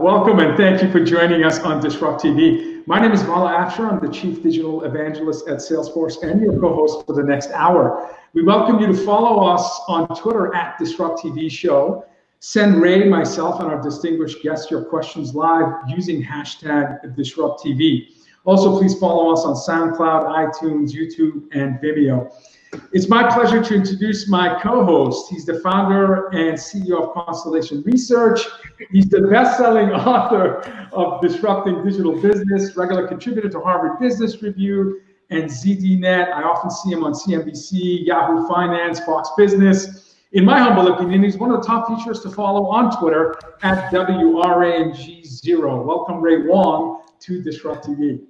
welcome and thank you for joining us on Disrupt TV. My name is Vala Afshar. I'm the Chief Digital Evangelist at Salesforce and your co-host for the next hour. We welcome you to follow us on Twitter at Disrupt TV Show. Send Ray, myself, and our distinguished guests your questions live using hashtag Disrupt TV. Also, please follow us on SoundCloud, iTunes, YouTube, and Vimeo. It's my pleasure to introduce my co-host. He's the founder and CEO of Constellation Research. He's the best-selling author of Disrupting Digital Business, regular contributor to Harvard Business Review and ZDNet. I often see him on CNBC, Yahoo Finance, Fox Business. In my humble opinion, he's one of the top features to follow on Twitter at WRANG0. Welcome, Ray Wang, to Disrupt TV.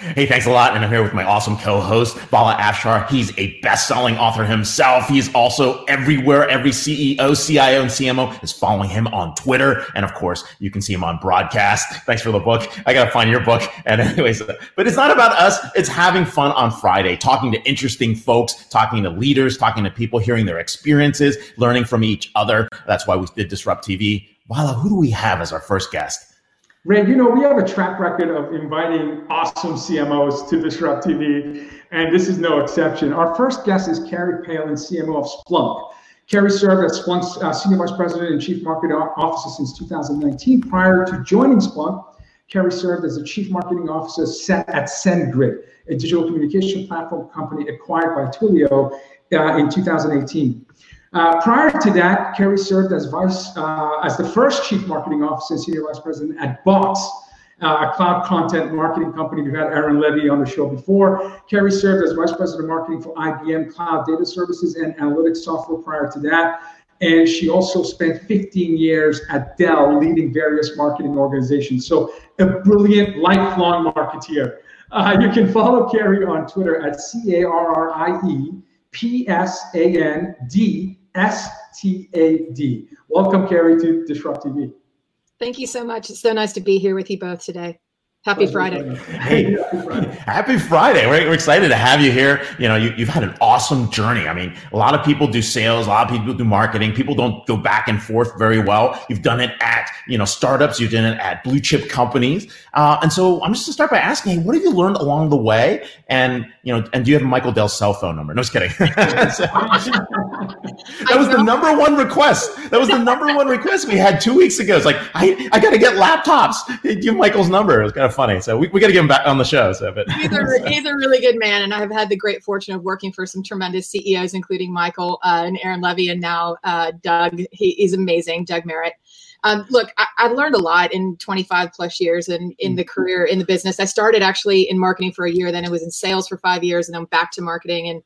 Hey, thanks a lot. And I'm here with my awesome co-host, Vala Afshar. He's a best-selling author himself. He's also everywhere. Every CEO, CIO, and CMO is following him on Twitter. And of course, you can see him on broadcast. Thanks for the book. I got to find your book. And anyways, but it's not about us. It's having fun on Friday, talking to interesting folks, talking to leaders, talking to people, hearing their experiences, learning from each other. That's why we did Disrupt TV. Vala, who do we have as our first guest? Ray, you know, we have a track record of inviting awesome CMOs to Disrupt TV, and this is no exception. Our first guest is Carrie Palin, CMO of Splunk. Carrie served as Splunk's uh, Senior Vice President and Chief Marketing Officer since 2019. Prior to joining Splunk, Carrie served as the Chief Marketing Officer at SendGrid, a digital communication platform company acquired by Twilio uh, in 2018. Uh, prior to that, Carrie served as vice uh, as the first chief marketing officer and senior vice president at Box, uh, a cloud content marketing company. We've had Aaron Levie on the show before. Carrie served as vice president of marketing for IBM Cloud Data Services and Analytics Software prior to that. And she also spent 15 years at Dell leading various marketing organizations. So a brilliant lifelong marketeer. Uh, you can follow Carrie on Twitter at C A R R I E P S A N D S T A D. Welcome, Carrie, to Disrupt TV. Thank you so much. It's so nice to be here with you both today. Happy Friday. Hey, happy Friday. We're, we're, excited to have you here. You know, you, have had an awesome journey. I mean, a lot of people do sales, a lot of people do marketing. People don't go back and forth very well. You've done it at, you know, startups, you've done it at blue chip companies. Uh, and so I'm just going to start by asking, hey, what have you learned along the way? And, you know, and do you have Michael Dell's cell phone number? No, just kidding. that was the number one request. That was the number one request we had two weeks ago. It's like, I, I got to get laptops. Give Michael's number. It was kind of funny. So we, we got to get him back on the show. So, but he's a, he's a really good man, and I've had the great fortune of working for some tremendous CEOs, including Michael uh, and Aaron Levie, and now uh, Doug. He, he's amazing, Doug Merritt. Um, look, I, have learned a lot in 25 plus years and in, in the career in the business. I started actually in marketing for a year, then I was in sales for five years, and then back to marketing. And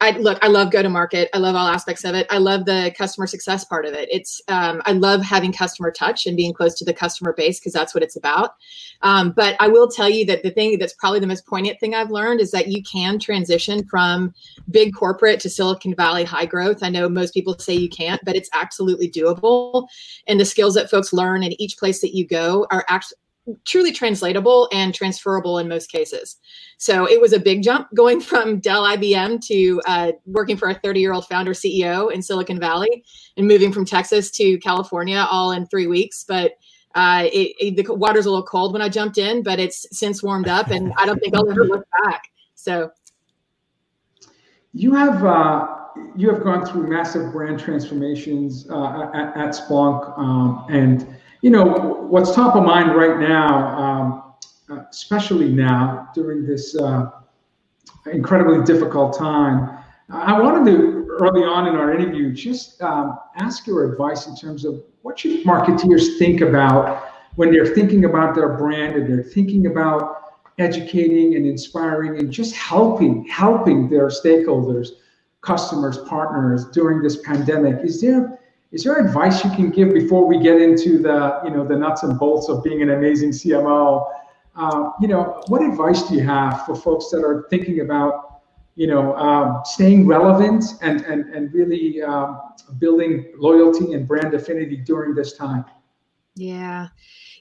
I look, I love go to market. I love all aspects of it. I love the customer success part of it. It's, um, I love having customer touch and being close to the customer base because that's what it's about. Um, but I will tell you that the thing that's probably the most poignant thing I've learned is that you can transition from big corporate to Silicon Valley high growth. I know most people say you can't, but it's absolutely doable. And the skills that folks learn in each place that you go are actually truly translatable and transferable in most cases. So it was a big jump going from Dell IBM to uh, working for a 30 year old founder CEO in Silicon Valley and moving from Texas to California all in three weeks. But uh, it, it, the water's a little cold when I jumped in, but it's since warmed up and I don't think I'll ever look back. So you have. Uh you have gone through massive brand transformations uh, at, at Splunk, um, and you know, what's top of mind right now, um, especially now during this uh, incredibly difficult time, I wanted to early on in our interview just um, ask your advice in terms of what should marketeers think about when they're thinking about their brand and they're thinking about educating and inspiring and just helping helping their stakeholders customers partners during this pandemic. Is there is there advice you can give before we get into the you know the nuts and bolts of being an amazing CMO? Uh, you know, what advice do you have for folks that are thinking about you know um, staying relevant and and and really um, building loyalty and brand affinity during this time? Yeah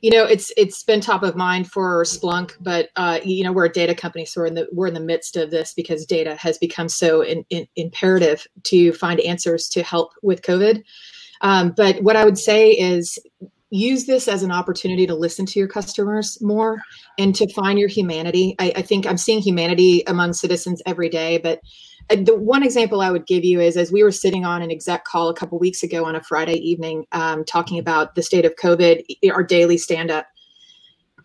you know it's it's been top of mind for Splunk, but uh, you know we're a data company, so we're in the we're in the midst of this because data has become so in, in, imperative to find answers to help with COVID. Um, but what I would say is use this as an opportunity to listen to your customers more and to find your humanity. I, I think I'm seeing humanity among citizens every day, but uh, the one example I would give you is as we were sitting on an exec call a couple weeks ago on a Friday evening, um, talking about the state of COVID, our daily stand up.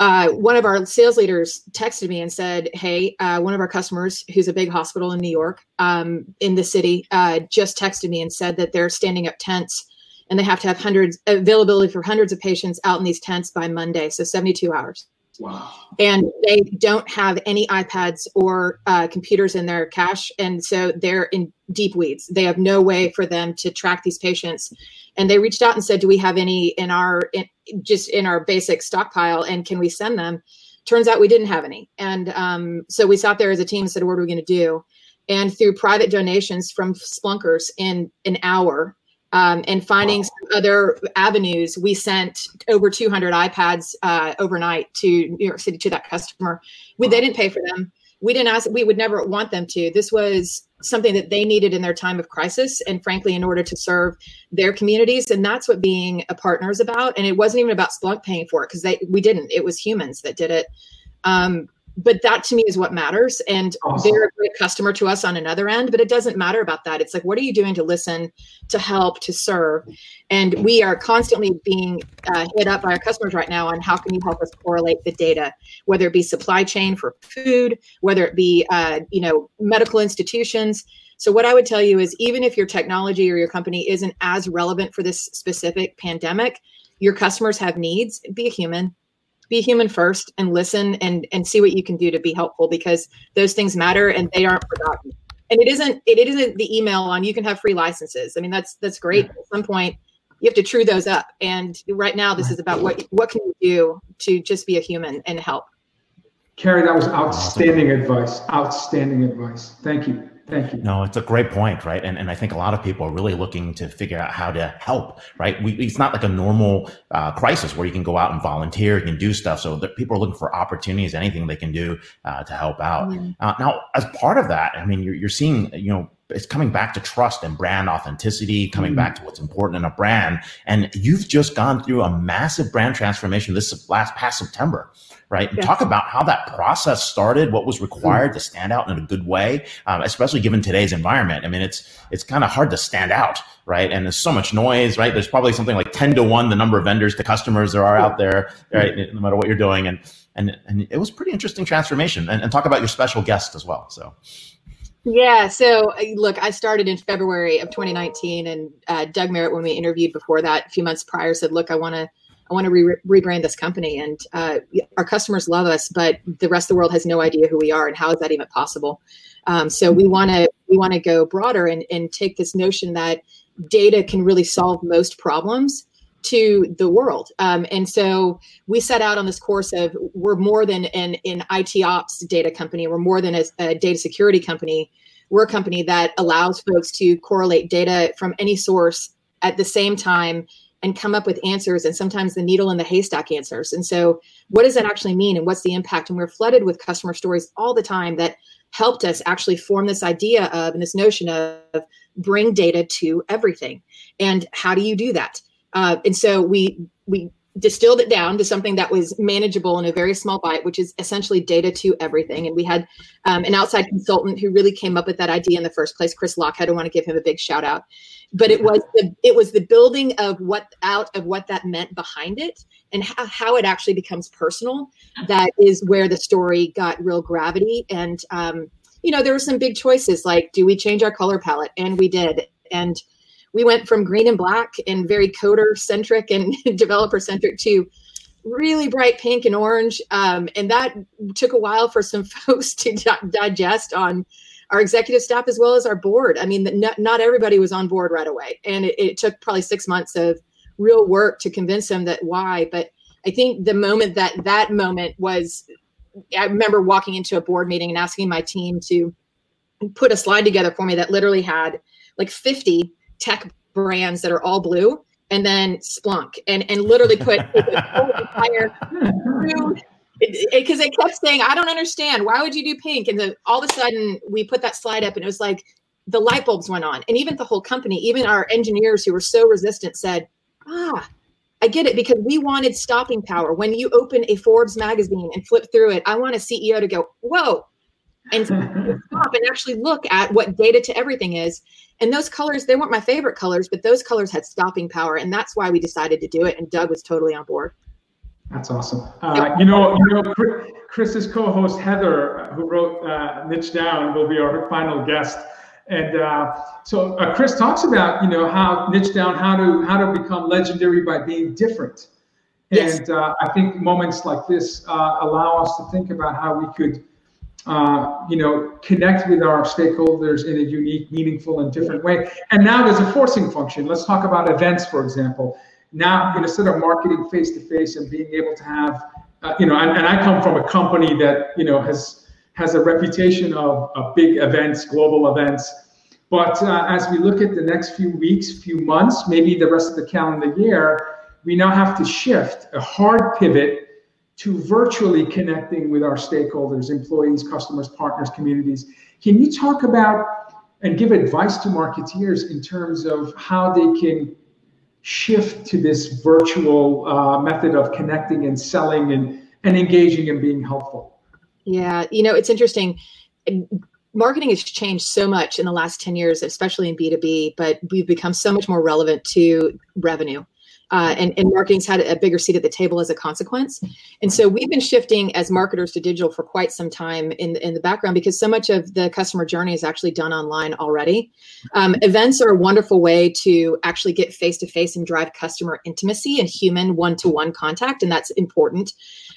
Uh, one of our sales leaders texted me and said, "Hey, uh, one of our customers, who's a big hospital in New York, um, in the city, uh, just texted me and said that they're standing up tents, and they have to have hundreds availability for hundreds of patients out in these tents by Monday, so 72 hours." Wow. And they don't have any iPads or uh, computers in their cache. And so they're in deep weeds. They have no way for them to track these patients. And they reached out and said, Do we have any in our, in, just in our basic stockpile? And can we send them? Turns out we didn't have any. And um, so we sat there as a team and said, What are we going to do? And through private donations from Splunkers in an hour, um, and finding wow. some other avenues. We sent over 200 iPads uh, overnight to New York City to that customer. We, They didn't pay for them. We didn't ask. We would never want them to. This was something that they needed in their time of crisis, and frankly, in order to serve their communities. And that's what being a partner is about. And it wasn't even about Splunk paying for it because they we didn't. It was humans that did it. Um, but that to me is what matters and awesome. they're a great customer to us on another end but it doesn't matter about that. It's like what are you doing to listen to help to serve? And we are constantly being uh, hit up by our customers right now on how can you help us correlate the data whether it be supply chain for food whether it be uh, you know medical institutions. So what i would tell you is even if your technology or your company isn't as relevant for this specific pandemic your customers have needs. Be a human be human first and listen and and see what you can do to be helpful because those things matter and they aren't forgotten. And it isn't it isn't the email on you can have free licenses. I mean that's that's great at some point you have to true those up. And right now this is about what what can you do to just be a human and help. Carrie that was outstanding advice. Outstanding advice. Thank you Thank you. No, it's a great point, right? And and I think a lot of people are really looking to figure out how to help, right? We, it's not like a normal uh, crisis where you can go out and volunteer, you can do stuff. So people are looking for opportunities, anything they can do uh, to help out. Mm-hmm. Uh, now, as part of that, I mean, you're, you're seeing, you know, it's coming back to trust and brand authenticity, coming mm-hmm. back to what's important in a brand. And you've just gone through a massive brand transformation this last past September right? And yes. talk about how that process started, what was required mm. to stand out in a good way, um, especially given today's environment. I mean, it's it's kind of hard to stand out, right? And there's so much noise, right? There's probably something like ten to one the number of vendors to customers there are out there, right? No matter what you're doing, and and and it was pretty interesting transformation. And, and talk about your special guest as well. So. Yeah. So, uh, look, I started in February of 2019, and uh, Doug Merritt, when we interviewed before that, a few months prior, said, "Look, I want to I want to re- rebrand this company. And uh, our customers love us, but the rest of the world has no idea who we are and how is that even possible. Um, so we want to we want to go broader and, and take this notion that data can really solve most problems to the world. Um, and so we set out on this course of we're more than an, an IT ops data company. We're more than a, a data security company. We're a company that allows folks to correlate data from any source at the same time and come up with answers and sometimes the needle in the haystack answers. And so, what does that actually mean and what's the impact? And we're flooded with customer stories all the time that helped us actually form this idea of and this notion of bring data to everything. And how do you do that? Uh, and so we we distilled it down to something that was manageable in a very small bite, which is essentially data to everything. And we had um, an outside consultant who really came up with that idea in the first place, Chris Lochhead. I want to give him a big shout out. But it was the it was the building of what out of what that meant behind it and how, how it actually becomes personal. That is where the story got real gravity. And um, you know, there were some big choices like, do we change our color palette? And we did. And we went from green and black and very coder centric and developer centric to really bright pink and orange. Um, and that took a while for some folks to di- digest on our executive staff as well as our board. I mean, not, not everybody was on board right away. And it, it took probably six months of real work to convince them that why. But I think the moment that that moment was, I remember walking into a board meeting and asking my team to put a slide together for me that literally had like 50 tech brands that are all blue and then Splunk and and literally put entire because they kept saying I don't understand. Why would you do pink? And then all of a sudden we put that slide up and it was like the light bulbs went on. And even the whole company even our engineers who were so resistant said ah I get it because we wanted stopping power. When you open a Forbes magazine and flip through it, I want a CEO to go, whoa, and stop and actually look at what data to everything is. And those colors, they weren't my favorite colors, but those colors had stopping power. And that's why we decided to do it. And Doug was totally on board. That's awesome. Uh, you know, you know, Chris's co-host Heather, who wrote uh, Niche Down, will be our final guest. And uh, so uh, Chris talks about, you know, how niche down, how to how to become legendary by being different. Yes. And uh, I think moments like this uh, allow us to think about how we could, uh, you know, connect with our stakeholders in a unique, meaningful, and different way. And now there's a forcing function. Let's talk about events, for example. Now, instead of marketing face to face and being able to have, uh, you know, and, and I come from a company that you know has has a reputation of, of big events, global events. But uh, as we look at the next few weeks, few months, maybe the rest of the calendar year, we now have to shift a hard pivot to virtually connecting with our stakeholders, employees, customers, partners, communities. Can you talk about and give advice to marketeers in terms of how they can shift to this virtual uh, method of connecting and selling and, and engaging and being helpful? Yeah, you know, it's interesting. Marketing has changed so much in the last 10 years, especially in B2B, but we've become so much more relevant to revenue. Uh, and, and marketing's had a bigger seat at the table as a consequence. And so we've been shifting as marketers to digital for quite some time in, in the background because so much of the customer journey is actually done online already. Um, events are a wonderful way to actually get face to face and drive customer intimacy and human one to one contact. And that's important.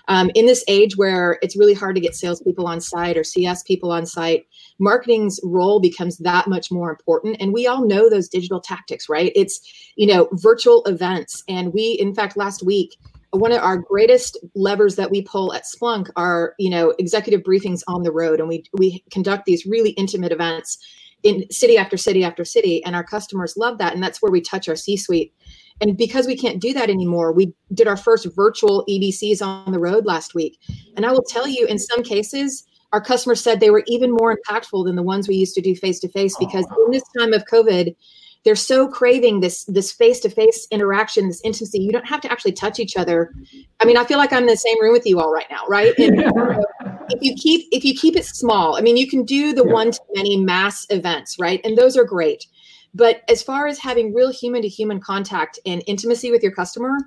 Um, in this age where it's really hard to get salespeople on site or CS people on site, marketing's role becomes that much more important. And we all know those digital tactics, right? It's, you know, virtual events. And we, in fact, last week, one of our greatest levers that we pull at Splunk are, you know, executive briefings on the road. And we we conduct these really intimate events in city after city after city. And our customers love that. And that's where we touch our C-suite. And because we can't do that anymore, we did our first virtual EBCs on the road last week. And I will tell you, in some cases, our customers said they were even more impactful than the ones we used to do face to face because oh, in this time of COVID, they're so craving this this face to face interaction, this intimacy. You don't have to actually touch each other. I mean, I feel like I'm in the same room with you all right now, right? And if you keep if you keep it small, I mean, you can do the one to many mass events, right? And those are great. But as far as having real human to human contact and intimacy with your customer,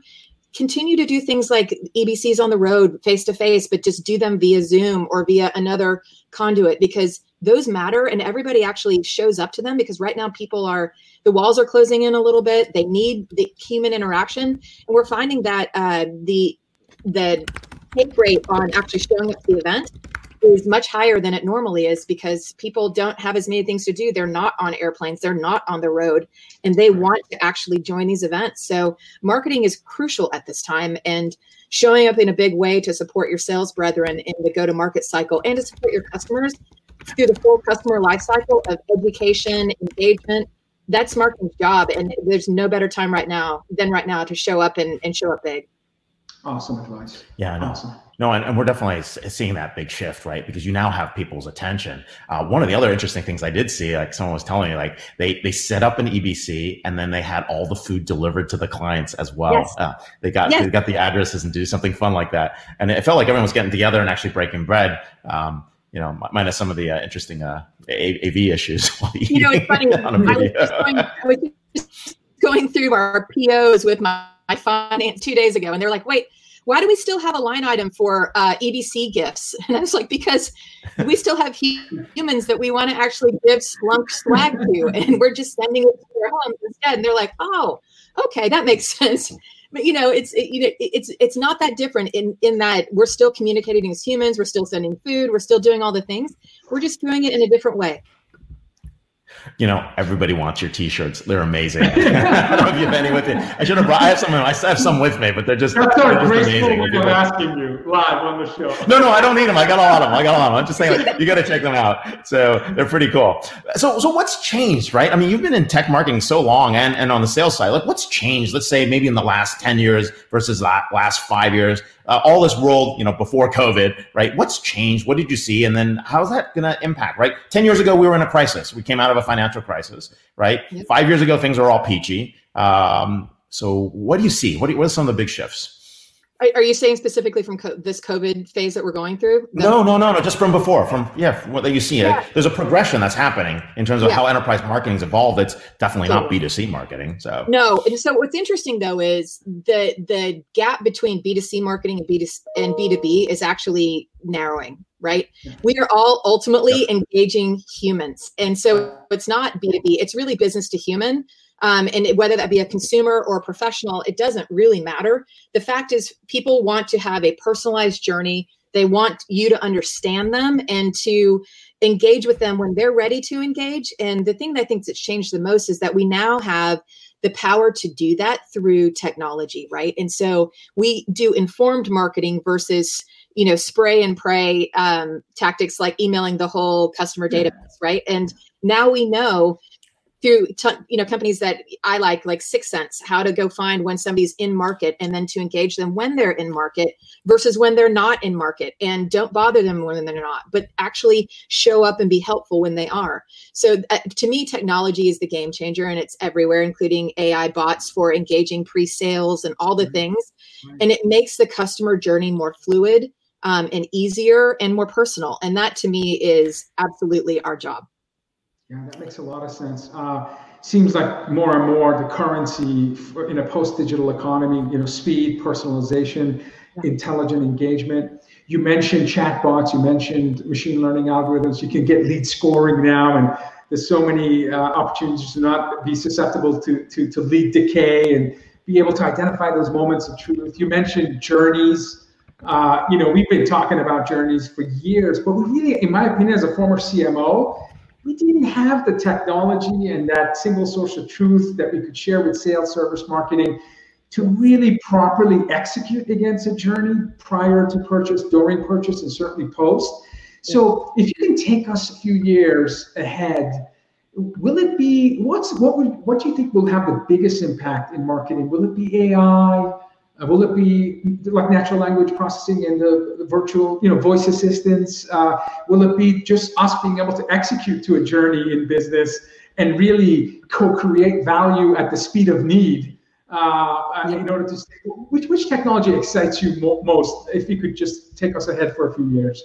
continue to do things like EBCs on the road face to face, but just do them via Zoom or via another conduit because those matter and everybody actually shows up to them because right now people are the walls are closing in a little bit. They need the human interaction. And we're finding that uh, the the take rate on actually showing up to the event is much higher than it normally is because people don't have as many things to do. They're not on airplanes, they're not on the road, and they want to actually join these events. So, marketing is crucial at this time and showing up in a big way to support your sales brethren in the go to market cycle and to support your customers through the full customer life cycle of education, engagement. That's marketing's job. And there's no better time right now than right now to show up and, and show up big. Awesome advice. Yeah, I know. Awesome. No, and, and, we're definitely seeing that big shift, right? Because you now have people's attention. Uh, one of the other interesting things I did see, like someone was telling me, like they they set up an EBC and then they had all the food delivered to the clients as well. Yes. Uh, they got yes. they got the addresses and do something fun like that, and it felt like everyone was getting together and actually breaking bread. Um, you know, minus some of the uh, interesting uh, AV issues. you know, it's funny. I was, going, I was just going through our POs with my, my finance two days ago, and they're like, "Wait, why do we still have a line item for uh, gifts? And I was like, because we still have humans that we want to actually give Splunk swag to, and we're just sending it to their homes instead. And they're like, oh, okay, that makes sense. But you know, it's it, you know, it's it's not that different in in that we're still communicating as humans, we're still sending food, we're still doing all the things. We're just doing it in a different way you know, everybody wants your T-shirts. They're amazing. I don't know if you have any with you. I should have brought. I have some. I have some with me, but they're just. That's they're just amazing. I'm asking you live on the show. No, no, I don't need them. I got a lot of them. I got a lot of them. I'm just saying, like, you got to check them out. So they're pretty cool. So, so what's changed, right? I mean, you've been in tech marketing so long, and and on the sales side, like, what's changed? Let's say maybe in the last ten years versus that last five years uh, all this world, you know, before COVID, right? What's changed? What did you see? And then how's that going to impact, right? 10 years ago, we were in a crisis. We came out of a financial crisis, right? Yep. Five years ago, things were all peachy. Um, so what do you see? What, what are some of the big shifts? Are, you saying specifically from co- this COVID phase that we're going through? No, no, no, no. Just from before, from yeah, from what you see. Yeah. There's a progression that's happening in terms of yeah. how enterprise marketing's evolved. It's definitely not B two C marketing. So no. And so what's interesting though is the the gap between B two C marketing and B two and B two B is actually narrowing. Right. Yeah. We are all ultimately engaging humans, and so it's not B two B. It's really business to human. Um, and whether that be a consumer or a professional, it doesn't really matter. The fact is, people want to have a personalized journey. They want you to understand them and to engage with them when they're ready to engage. And the thing that I think that's changed the most is that we now have the power to do that through technology, right? And so we do informed marketing versus you know spray and pray um, tactics like emailing the whole customer database, right? And now we know through t- you know companies that I like, like 6sense, how to go find when somebody's in market and then to engage them when they're in market versus when they're not in market, and don't bother them when they're not, but actually show up and be helpful when they are. So uh, to me, technology is the game changer, and it's everywhere, including AI bots for engaging pre-sales and all the mm-hmm. things, and it makes the customer journey more fluid um, and easier and more personal, and that to me is absolutely our job. Yeah, that makes a lot of sense. Uh, seems like more and more the currency for, in a post-digital economy, you know, speed, personalization, yeah. intelligent engagement. You mentioned chatbots, you mentioned machine learning algorithms. You can get lead scoring now, and there's so many uh, opportunities to not be susceptible to, to, to lead decay and be able to identify those moments of truth. You mentioned journeys. Uh, you know, we've been talking about journeys for years, but we really, in my opinion, as a former CMO, we didn't have the technology and that single source of truth that we could share with sales service marketing to really properly execute against a journey prior to purchase, during purchase, and certainly post. So if you can take us a few years ahead, will it be what's what would what do you think will have the biggest impact in marketing? Will it be AI? Uh, will it be like natural language processing and the, the virtual, you know, voice assistants? Uh, will it be just us being able to execute to a journey in business and really co-create value at the speed of need uh, in order to which which technology excites you mo- most? If you could just take us ahead for a few years.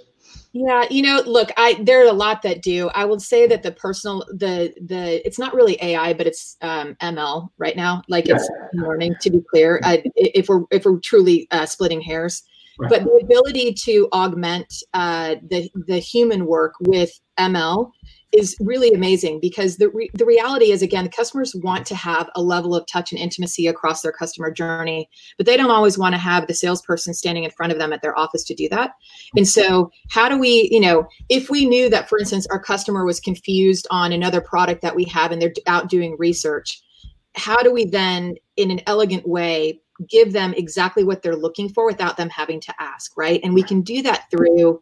Yeah, you know, look, I there are a lot that do. I will say that the personal the the it's not really AI, but it's um, ML right now. Like yeah. it's learning. To be clear, if we're if we're truly uh, splitting hairs, right. but the ability to augment uh, the the human work with ML is really amazing because the re- the reality is again customers want to have a level of touch and intimacy across their customer journey but they don't always want to have the salesperson standing in front of them at their office to do that. And so how do we you know if we knew that for instance our customer was confused on another product that we have and they're out doing research how do we then in an elegant way give them exactly what they're looking for without them having to ask right? And we can do that through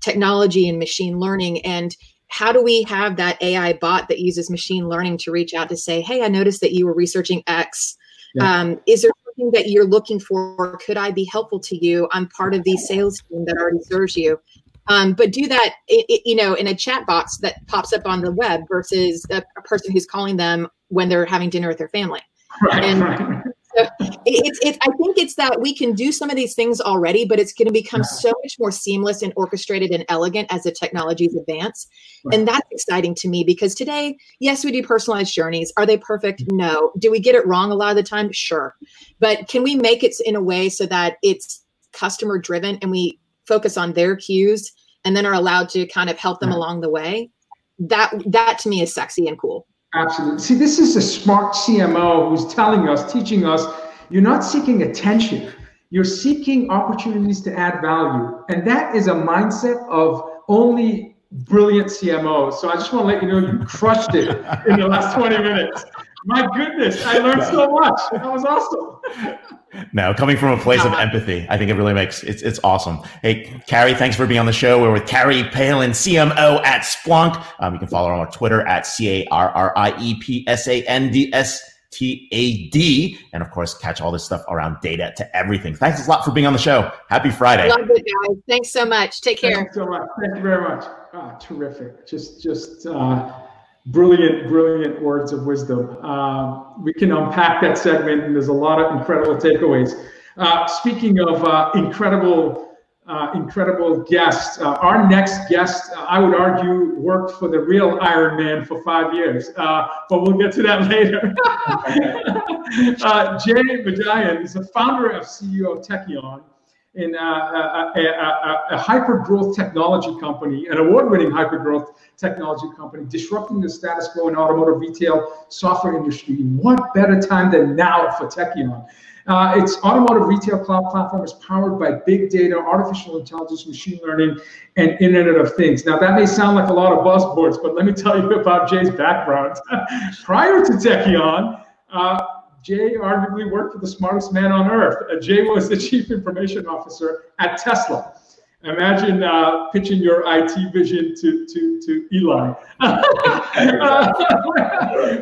technology and machine learning and how do we have that AI bot that uses machine learning to reach out to say, hey, I noticed that you were researching X. Yeah. Um, is there something that you're looking for? Could I be helpful to you? I'm part of the sales team that already serves you. Um, but do that, it, it, you know, in a chat box that pops up on the web versus a, a, person who's calling them when they're having dinner with their family. Right, and, right so it's, it's, I think it's that we can do some of these things already, but it's going to become so much more seamless and orchestrated and elegant as the technologies advance. Right. And that's exciting to me because today, yes, we do personalized journeys. Are they perfect? Mm-hmm. No. Do we get it wrong a lot of the time? Sure. But can we make it in a way so that it's customer driven and we focus on their cues and then are allowed to kind of help them right. along the way? That that to me is sexy and cool. Absolutely. See, this is a smart CMO who's telling us, teaching us, you're not seeking attention. You're seeking opportunities to add value. And that is a mindset of only brilliant CMOs. So I just want to let you know you crushed it in the last 20 minutes. My goodness, I learned so much. That was awesome. No, coming from a place of empathy, I think it really makes it's it's awesome. Hey, Carrie, thanks for being on the show. We're with Carrie Palin, CMO at Splunk. Um, you can follow her on Twitter at C A R R I E P S A N D S T A D, and of course, catch all this stuff around data to everything. Thanks a lot for being on the show. Happy Friday. Love it, guys. Thanks so much. Take care. Thanks so much. Thank you very much. Oh, terrific. Just, just. Uh, brilliant, brilliant words of wisdom. Uh, we can unpack that segment, and there's a lot of incredible takeaways. Uh, speaking of uh, incredible, uh, incredible guests, uh, our next guest, uh, I would argue, worked for the real Iron Man for five years, but we'll get to that later. Jay Vijayan is the founder of CEO of Tekion in a, a, a, a hyper growth technology company, an award winning hyper growth technology company, disrupting the status quo in automotive retail software industry. What better time than now for Tekion? Uh, its automotive retail cloud platform is powered by big data, artificial intelligence, machine learning, and Internet of Things. Now, that may sound like a lot of buzzwords, but let me tell you about Jay's background. Prior to Tekion, uh, Jay arguably worked for the smartest man on earth. Uh, Jay was the chief information officer at Tesla. Imagine uh, pitching your IT vision to, to, to Elon uh,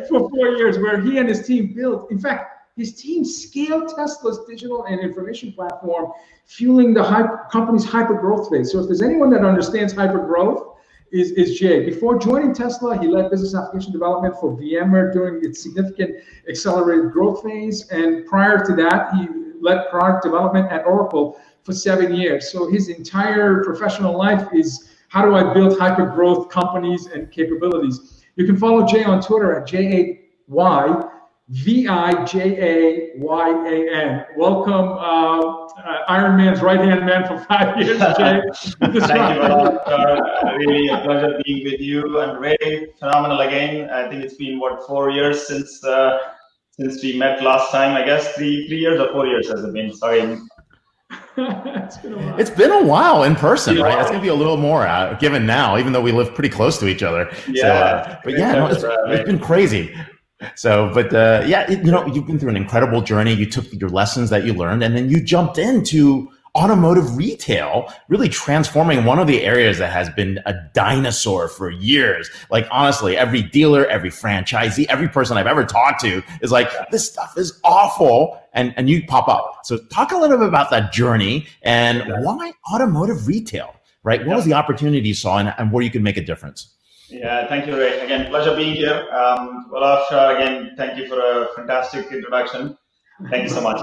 for four years, where he and his team built, in fact, his team scaled Tesla's digital and information platform, fueling the company's hyper growth phase. So if there's anyone that understands hyper growth, is, is Jay. Before joining Tesla, he led business application development for VMware during its significant accelerated growth phase. And prior to that, he led product development at Oracle for seven years. So his entire professional life is how do I build hyper growth companies and capabilities. You can follow Jay on Twitter at J8Y V I J A Y A N. Welcome, uh, uh, Iron Man's right hand man for five years, Jay. Thank you, lot. Uh, really a pleasure being with you and Ray. Phenomenal again. I think it's been what four years since uh, since we met last time. I guess three three years or four years has it been? Sorry. it's, been it's been a while in person, right? It's gonna be a little more uh, given now, even though we live pretty close to each other. Yeah, so, uh, but yeah, no, it's, it's been crazy. So, but uh, yeah, you know, you've been through an incredible journey. You took your lessons that you learned, and then you jumped into automotive retail, really transforming one of the areas that has been a dinosaur for years. Like honestly, every dealer, every franchisee, every person I've ever talked to is like, this stuff is awful. And, and you pop up. So talk a little bit about that journey and why automotive retail, right? What was the opportunity you saw and, and where you could make a difference? Yeah, thank you, Ray. Again, pleasure being here. Um, well, Shah, again, thank you for a fantastic introduction. Thank you so much.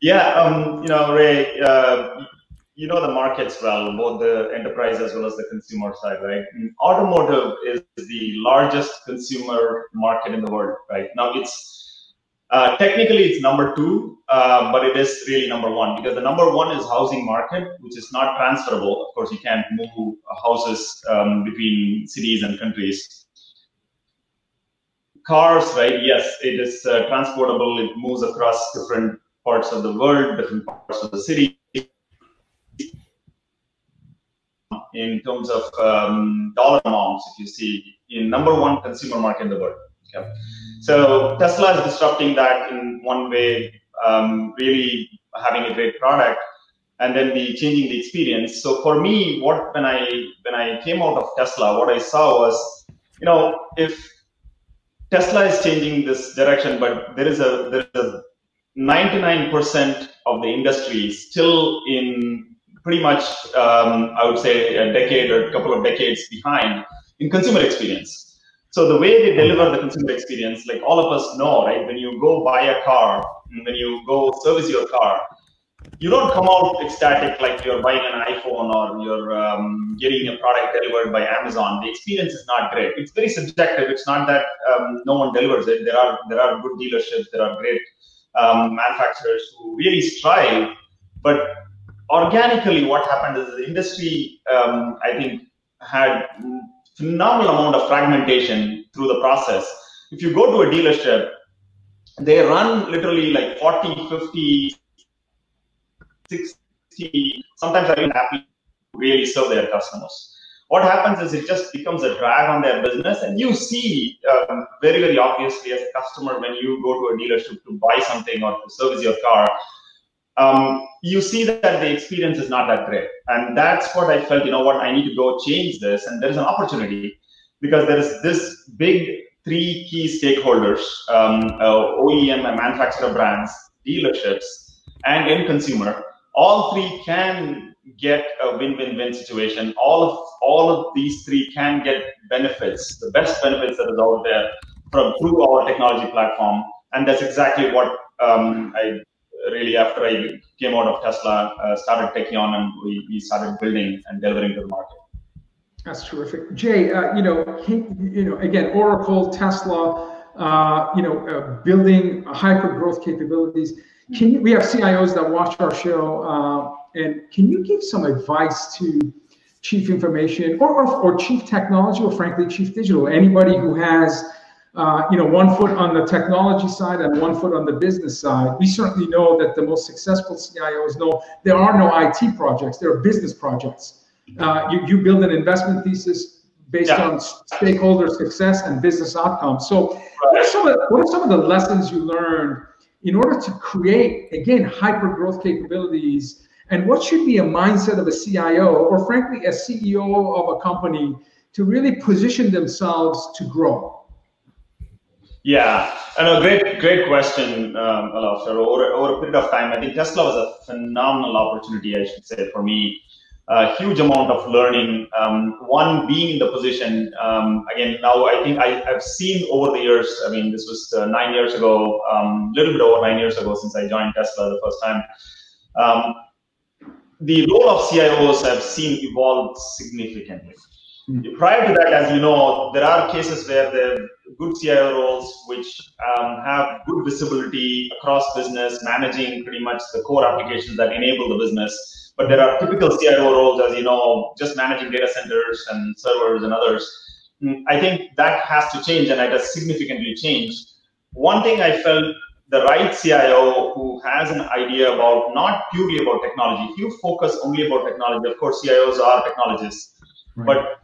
Yeah, um, you know, Ray, uh, you know the markets well, both the enterprise as well as the consumer side, right? And automotive is the largest consumer market in the world, right? Now, it's uh, technically, it's number two, uh, but it is really number one because the number one is housing market, which is not transferable. Of course, you can't move houses um, between cities and countries. Cars, right? Yes, it is uh, transportable. It moves across different parts of the world, different parts of the city. In terms of um, dollar amounts, if you see, in number one consumer market in the world. Okay. So Tesla is disrupting that in one way, um, really having a great product, and then the changing the experience. So for me, what when I when I came out of Tesla, what I saw was, you know, if Tesla is changing this direction, but there is a there is a 99% of the industry still in pretty much, um, I would say, a decade or a couple of decades behind in consumer experience. So the way they deliver the consumer experience, like all of us know, right? When you go buy a car, when you go service your car, you don't come out ecstatic like you're buying an iPhone or you're um, getting a product delivered by Amazon. The experience is not great. It's very subjective. It's not that um, no one delivers it. There are there are good dealerships. There are great um, manufacturers who really strive. But organically, what happened is the industry, um, I think, had phenomenal amount of fragmentation through the process. If you go to a dealership, they run literally like 40, 50, 60, sometimes are even happy to really serve their customers. What happens is it just becomes a drag on their business, and you see um, very, very obviously as a customer when you go to a dealership to buy something or to service your car, um, you see that the experience is not that great. And that's what I felt, you know what, I need to go change this. And there's an opportunity because there is this big three key stakeholders um, uh, OEM and manufacturer brands, dealerships, and end consumer. All three can get a win-win-win situation. All of all of these three can get benefits, the best benefits that is out there from through our technology platform, and that's exactly what um, I really after I came out of Tesla uh, started on, and we, we started building and delivering to the market. That's terrific, Jay. Uh, you know, you know, again, Oracle, Tesla, uh, you know, uh, building hyper growth capabilities. Can you, we have CIOs that watch our show, uh, and can you give some advice to chief information or, or, or chief technology, or frankly, chief digital? Anybody who has uh, you know, one foot on the technology side and one foot on the business side. We certainly know that the most successful CIOs know there are no IT projects; there are business projects. Uh, you, you build an investment thesis based yeah. on stakeholder success and business outcomes. So, what are some of what are some of the lessons you learned in order to create again hyper growth capabilities? And what should be a mindset of a CIO or frankly a CEO of a company to really position themselves to grow? Yeah, and a great, great question, um, Over, over a period of time, I think Tesla was a phenomenal opportunity, I should say, for me. A huge amount of learning. Um, one, being in the position. Um, again, now I think I, have seen over the years. I mean, this was uh, nine years ago, a um, little bit over nine years ago since I joined Tesla the first time. Um, the role of CIOs I've seen evolve significantly. Mm-hmm. Prior to that, as you know, there are cases where the good CIO roles which um, have good visibility across business, managing pretty much the core applications that enable the business. But there are typical CIO roles, as you know, just managing data centers and servers and others. Mm, I think that has to change, and it has significantly changed. One thing I felt the right CIO who has an idea about not purely about technology. If you focus only about technology, of course, CIOs are technologists but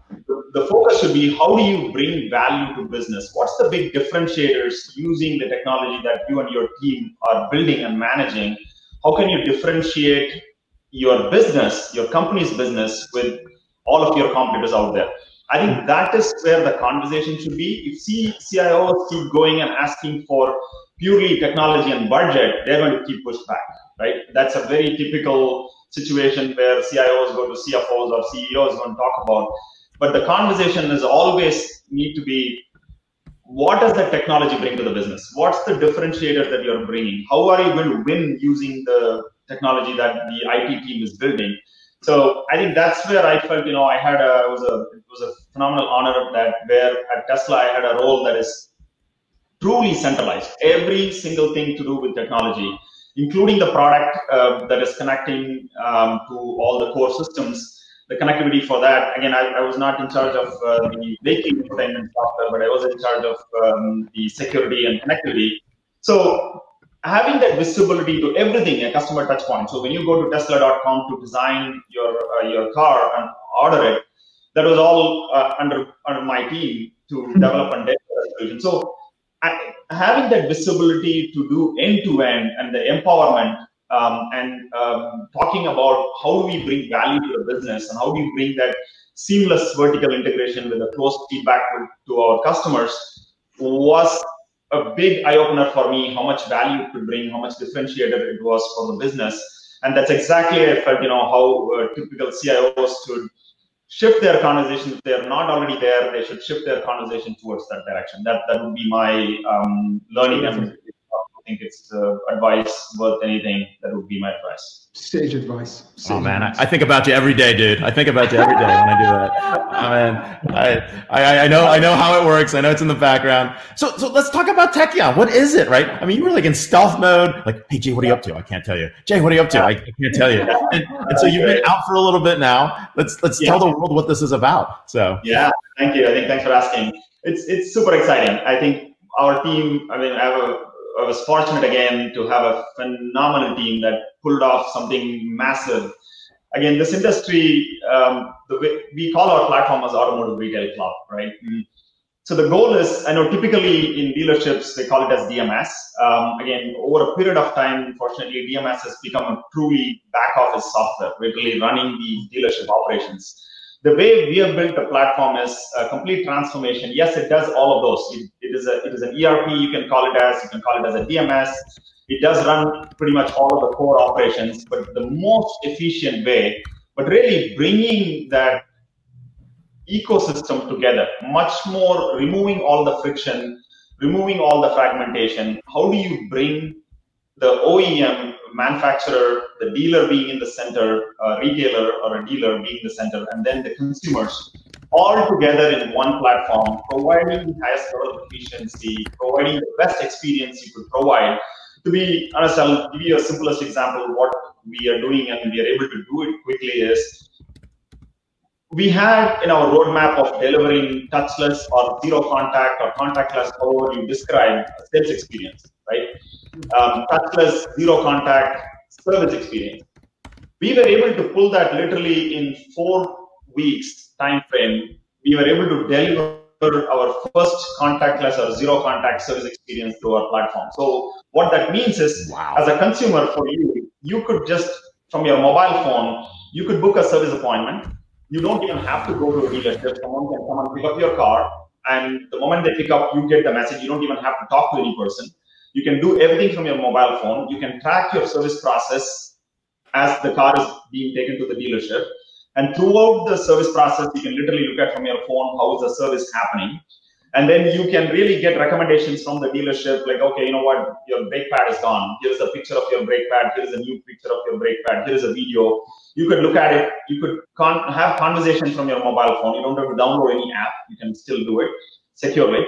the focus should be how do you bring value to business? What's the big differentiators using the technology that you and your team are building and managing? How can you differentiate your business, your company's business, with all of your competitors out there? I think that is where the conversation should be. If CIOs keep going and asking for purely technology and budget, they're going to keep pushed back, right? That's a very typical situation where CIOs go to CFOs or CEOs going to talk about. But the conversation is always need to be what does the technology bring to the business? What's the differentiator that you're bringing? How are you going to win using the technology that the IT team is building? So I think that's where I felt, you know, I had a it was a it was a phenomenal honor that where at Tesla I had a role that is truly centralized. Every single thing to do with technology including the product uh, that is connecting um, to all the core systems, the connectivity for that. Again, I, I was not in charge of uh, the vehicle infotainment software, but I was in charge of um, the security and connectivity. So having that visibility to everything, a customer touch point. So when you go to Tesla.com to design your uh, your car and order it, that was all uh, under under my team to develop and deliver solution. So having that visibility to do end to end and the empowerment um, and um, talking about how do we bring value to the business and how do we bring that seamless vertical integration with a close feedback to, our customers was a big eye opener for me how much value it could bring how much differentiator it was for the business. And that's exactly i felt you know how uh, typical cios should shift their conversation. If they're not already there they should shift their conversation towards that direction. That that would be my um, learning. And i think it's uh, advice worth anything. That would be my advice sage advice oh, sage oh man I, I, think about you every day dude i think about you every day when i do that I mean, I, I, I know I know how it works. I know it's in the background. So so let's talk about Tekion. What is it, right? I mean, you were like in stealth mode. Like, hey Jay, what are you up to? I can't tell you. Jay, what are you up to? I, I can't tell you. And, and, so you've been out for a little bit now. Let's let's yeah. tell the world what this is about. So yeah, thank you. I think thanks for asking. It's it's super exciting. I think our team. I mean, I have a I was fortunate again to have a phenomenal team that pulled off something massive again, this industry, um, the way we call our platform as automotive retail cloud, right? Mm. So the goal is, I know typically in dealerships, they call it as DMS. Um, again, over a period of time, unfortunately, DMS has become a truly back office software, really running the dealership operations. The way we have built the platform is a complete transformation. Yes, it does all of those. It, it is a it is an ERP. You can call it as you can call it as a DMS. It does run pretty much all of the core operations, but the most efficient way but really bringing that ecosystem together, much more removing all the friction, removing all the fragmentation. How do you bring the OEM manufacturer, the dealer being in the center, a retailer or a dealer being the center, and then the consumers all together in one platform, providing the highest level of efficiency, providing the best experience you could provide. To be honest, I'll give you a simplest example. What we are doing and we are able to do it quickly is we had in our roadmap of delivering touchless or zero contact or contactless, however you describe sales experience, right? Um, touchless, zero contact service experience. We were able to pull that literally in four weeks time frame. We were able to deliver our first contactless or zero contact service experience through our platform. So what that means is, wow. as a consumer for you, you could just from your mobile phone, you could book a service appointment you don't even have to go to a dealership. Someone can come and pick up your car, and the moment they pick up, you get the message. You don't even have to talk to any person. You can do everything from your mobile phone. You can track your service process as the car is being taken to the dealership. And throughout the service process, you can literally look at from your phone how is the service happening. And then you can really get recommendations from the dealership, like, okay, you know what, your brake pad is gone. Here's a picture of your brake pad. Here's a new picture of your brake pad. Here's a video. You could look at it. You could con- have conversations from your mobile phone. You don't have to download any app. You can still do it securely.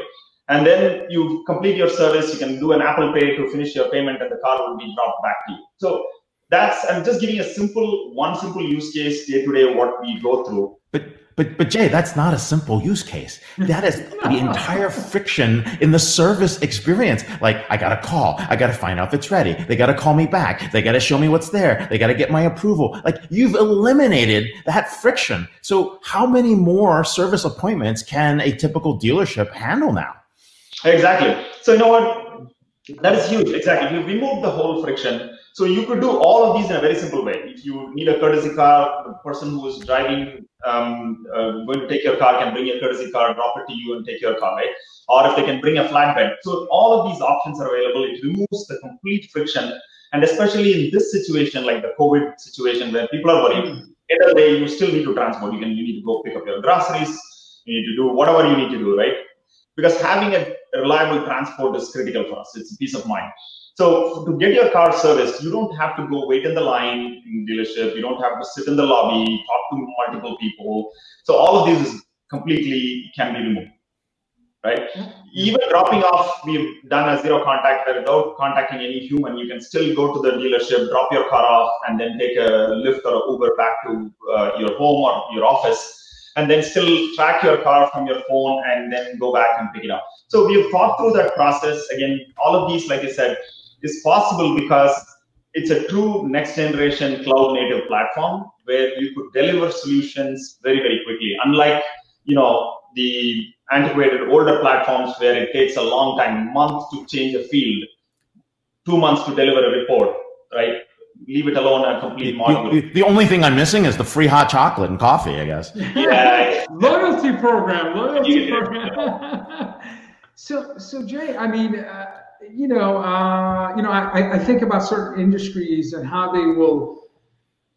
And then you complete your service. You can do an Apple Pay to finish your payment, and the car will be dropped back to you. So that's I'm just giving a simple one simple use case day to day what we go through. But but but Jay, that's not a simple use case. That is the entire friction in the service experience. Like I got to call, I got to find out if it's ready. They got to call me back. They got to show me what's there. They got to get my approval. Like you've eliminated that friction. So how many more service appointments can a typical dealership handle now? Exactly. So you know what? That is huge. Exactly. You remove the whole friction so you could do all of these in a very simple way. If you need a courtesy car, the person who is driving, um, uh, going to take your car can bring your courtesy car, drop it to you, and take your car, right? Or if they can bring a flatbed. So all of these options are available. It removes the complete friction, and especially in this situation, like the COVID situation, where people are worried. End of the you still need to transport. You can you need to go pick up your groceries. You need to do whatever you need to do, right? Because having a reliable transport is critical for us. It's a peace of mind. So to get your car serviced, you don't have to go wait in the line in dealership. You don't have to sit in the lobby, talk to multiple people. So all of these completely can be removed, right? Even dropping off, we've done a zero contact without contacting any human. You can still go to the dealership, drop your car off, and then take a Lyft or a Uber back to uh, your home or your office and then still track your car from your phone and then go back and pick it up. So we've thought through that process. Again, all of these, like I said, is possible because it's a true next generation cloud native platform where you could deliver solutions very very quickly unlike you know the antiquated older platforms where it takes a long time months to change a field two months to deliver a report right leave it alone a complete module. the, the only thing i'm missing is the free hot chocolate and coffee i guess. Yeah. Loyalty program loyalty program. So so jay i mean uh, you know, uh, you know, I, I think about certain industries and how they will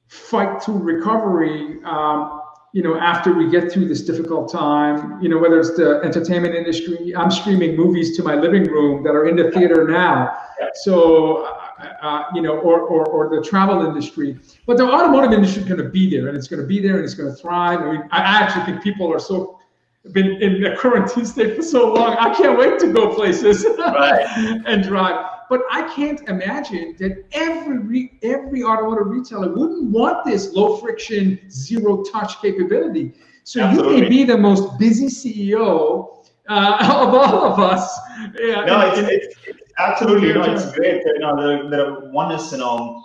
fight to recovery. Um, you know, after we get through this difficult time, you know, whether it's the entertainment industry, I'm streaming movies to my living room that are in the theater now. So, uh, uh, you know, or, or, or the travel industry. But the automotive industry is going to be there and it's going to be there and it's going to thrive. I mean, I actually think people are so been in the quarantine state for so long. I can't wait to go places right. and drive. But I can't imagine that every re- every automotive retailer wouldn't want this low friction, zero touch capability. So Absolutely. you may be the most busy CEO uh, of all of us. Yeah, no, it's, it's, absolutely no, it's great. You know, there, there one is you know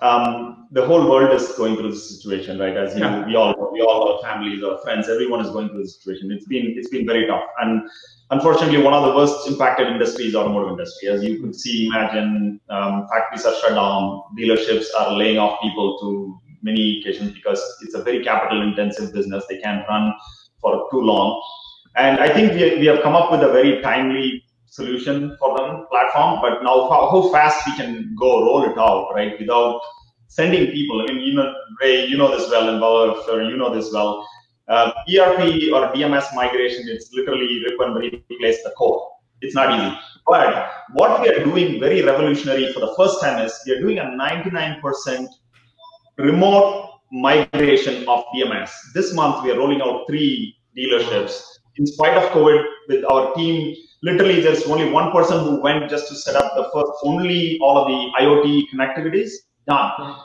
um, the whole world is going through this situation, right? As you, yeah. we all, we all, our families, our friends, everyone is going through this situation. It's been, it's been very tough, and unfortunately, one of the worst impacted industries, is automotive industry. As you could see, imagine um, factories are shut down, dealerships are laying off people to many occasions because it's a very capital-intensive business. They can't run for too long, and I think we, we have come up with a very timely solution for them platform but now how, how, fast we can go roll it out right without sending people. I mean, you know, Ray, you know this well, and sure, you know this well. Uh, ERP or DMS migration, it's literally rip and replace the code. It's not easy. But what we are doing very revolutionary for the first time is we are doing a 99% remote migration of DMS. This month, we are rolling out three dealerships. In spite of COVID, with our team, literally there's only one person who went just to set up the first, only all of the IoT connectivities done.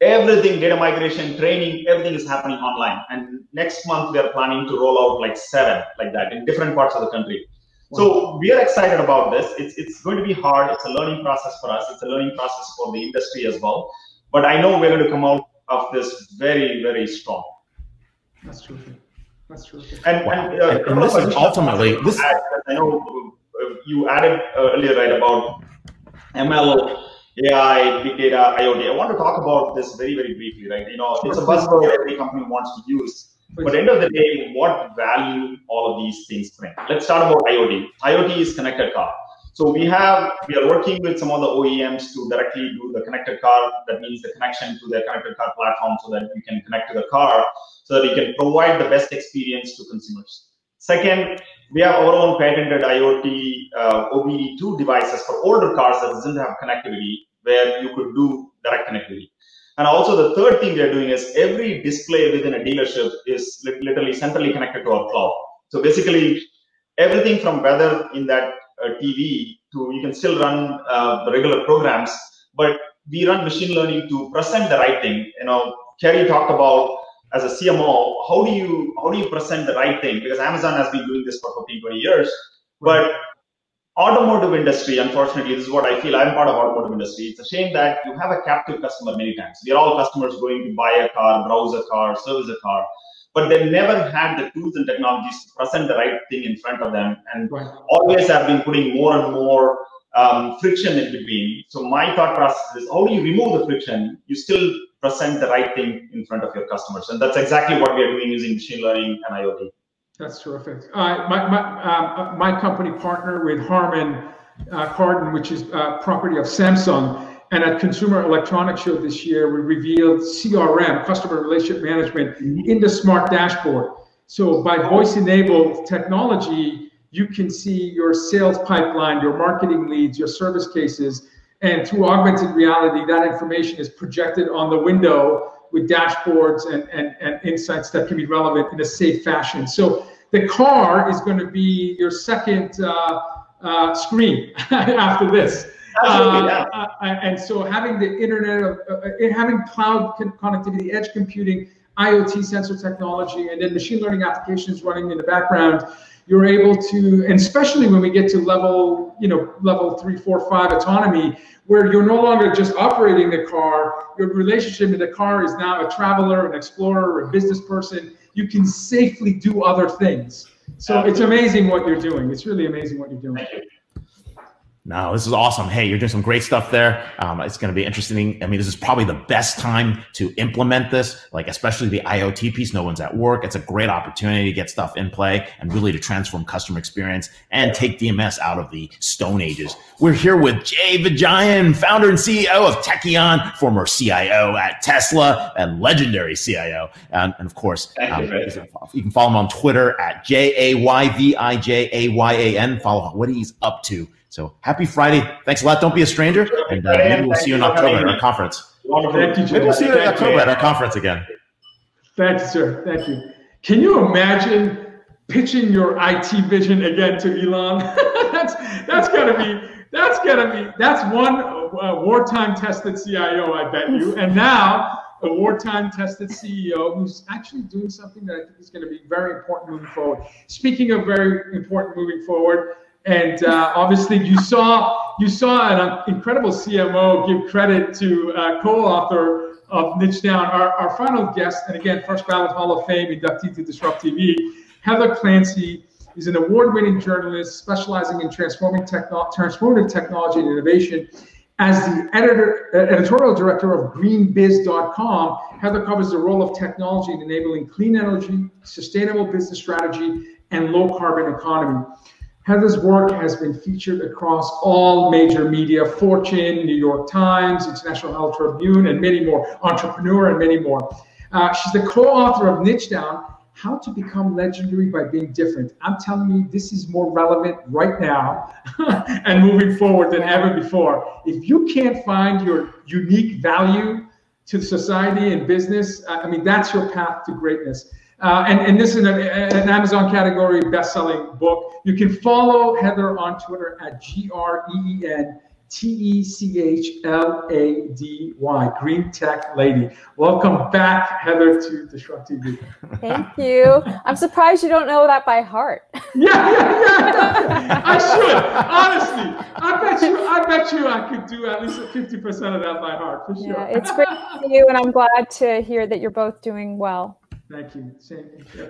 Everything, data migration, training, everything is happening online. And next month, we are planning to roll out like seven like that in different parts of the country. So we are excited about this. It's, it's going to be hard. It's a learning process for us. It's a learning process for the industry as well. But I know we're going to come out of this very, very strong. That's true. That's true. And, wow. and, uh, and, and this is ultimately this. I know uh, uh, you added uh, earlier right about ML, AI, big data, IoT. I want to talk about this very, very briefly. Right? You know, it's a buzzword every company wants to use. But at the end of the day, what value all of these things bring? Let's start about IoT. IoT is connected car. So we have we are working with some of the OEMs to directly do the connected car. That means the connection to their connected car platform, so that we can connect to the car, so that we can provide the best experience to consumers. Second, we have our own patented IoT uh, OBD2 devices for older cars that doesn't have connectivity, where you could do direct connectivity. And also the third thing we are doing is every display within a dealership is literally centrally connected to our cloud. So basically, everything from weather in that uh, TV to you can still run uh, regular programs, but we run machine learning to present the right thing. You know, Kerry talked about as a CMO, how do you how do you present the right thing? Because Amazon has been doing this for 15, 20 years, but automotive industry, unfortunately, this is what I feel. I'm part of automotive industry. It's a shame that you have a captive customer many times. We are all customers going to buy a car, browse a car, service a car, but they never had the tools and technologies to present the right thing in front of them, and right. always have been putting more and more um, friction in between. So my thought process is, how do you remove the friction? You still present the right thing in front of your customers, and that's exactly what we are doing using machine learning and IoT. That's terrific. Uh, my, my, uh, my company partner with Harman uh, Kardon, which is uh, property of Samsung. And at Consumer Electronics Show this year, we revealed CRM, Customer Relationship Management, in the smart dashboard. So by voice-enabled technology, you can see your sales pipeline, your marketing leads, your service cases, and through augmented reality, that information is projected on the window with dashboards and, and, and insights that can be relevant in a safe fashion. So the car is going to be your second uh, uh, screen after this. Uh, yeah. Uh, uh, and so having the internet of uh, having cloud connectivity, edge computing, IoT sensor technology, and then machine learning applications running in the background, you're able to, and especially when we get to level, you know, level three, four, five autonomy, where you're no longer just operating the car, your relationship with the car is now a traveler, an explorer, a business person. You can safely do other things. So it's amazing what you're doing. It's really amazing what you're doing. No, this is awesome. Hey, you're doing some great stuff there. Um, it's going to be interesting. I mean, this is probably the best time to implement this, like especially the IoT piece. No one's at work. It's a great opportunity to get stuff in play and really to transform customer experience and take DMS out of the stone ages. We're here with Jay Vijayan, founder and CEO of Tekion, former CIO at Tesla and legendary CIO. And, and of course, um, you can follow him on Twitter at J A Y V I J A Y A N. Follow what he's up to. So happy Friday. Thanks a lot. Don't be a stranger. And uh, maybe we'll see you in October at our conference. Thank you, Maybe we'll see you in October at our conference again. Thank you, sir. Thank you. Can you imagine pitching your IT vision again to Elon? that's that's gotta be that's gotta be that's one uh, wartime tested CIO, I bet you, and now a wartime tested CEO who's actually doing something that I think is going to be very important moving forward. Speaking of very important moving forward, and uh, obviously, you saw you saw an incredible CMO give credit to uh, co-author of Niche Down, our, our final guest, and again, first ballot Hall of Fame inductee to Disrupt TV, Heather Clancy is an award-winning journalist specializing in transforming techno- transformative technology and innovation. As the editor, uh, editorial director of greenbiz.com, Heather covers the role of technology in enabling clean energy, sustainable business strategy, and low carbon economy. Heather's work has been featured across all major media, Fortune, New York Times, International Herald Tribune, and many more, Entrepreneur, and many more. Uh, she's the co-author of Niche Down, How to Become Legendary by Being Different. I'm telling you, this is more relevant right now and moving forward than ever before. If you can't find your unique value to society and business, uh, I mean, that's your path to greatness. Uh, and, and this is an, an, Amazon category best-selling book. You can follow Heather on Twitter at G R E E N T E C H L A D Y, Green Tech Lady. Welcome back, Heather, to Disrupt TV. Thank you. I'm surprised you don't know that by heart. Yeah, yeah, yeah. I should. Honestly, I bet you. I bet you I could do at least 50% of that by heart for sure. Yeah, it's great to see you, and I'm glad to hear that you're both doing well. Thank you. Same.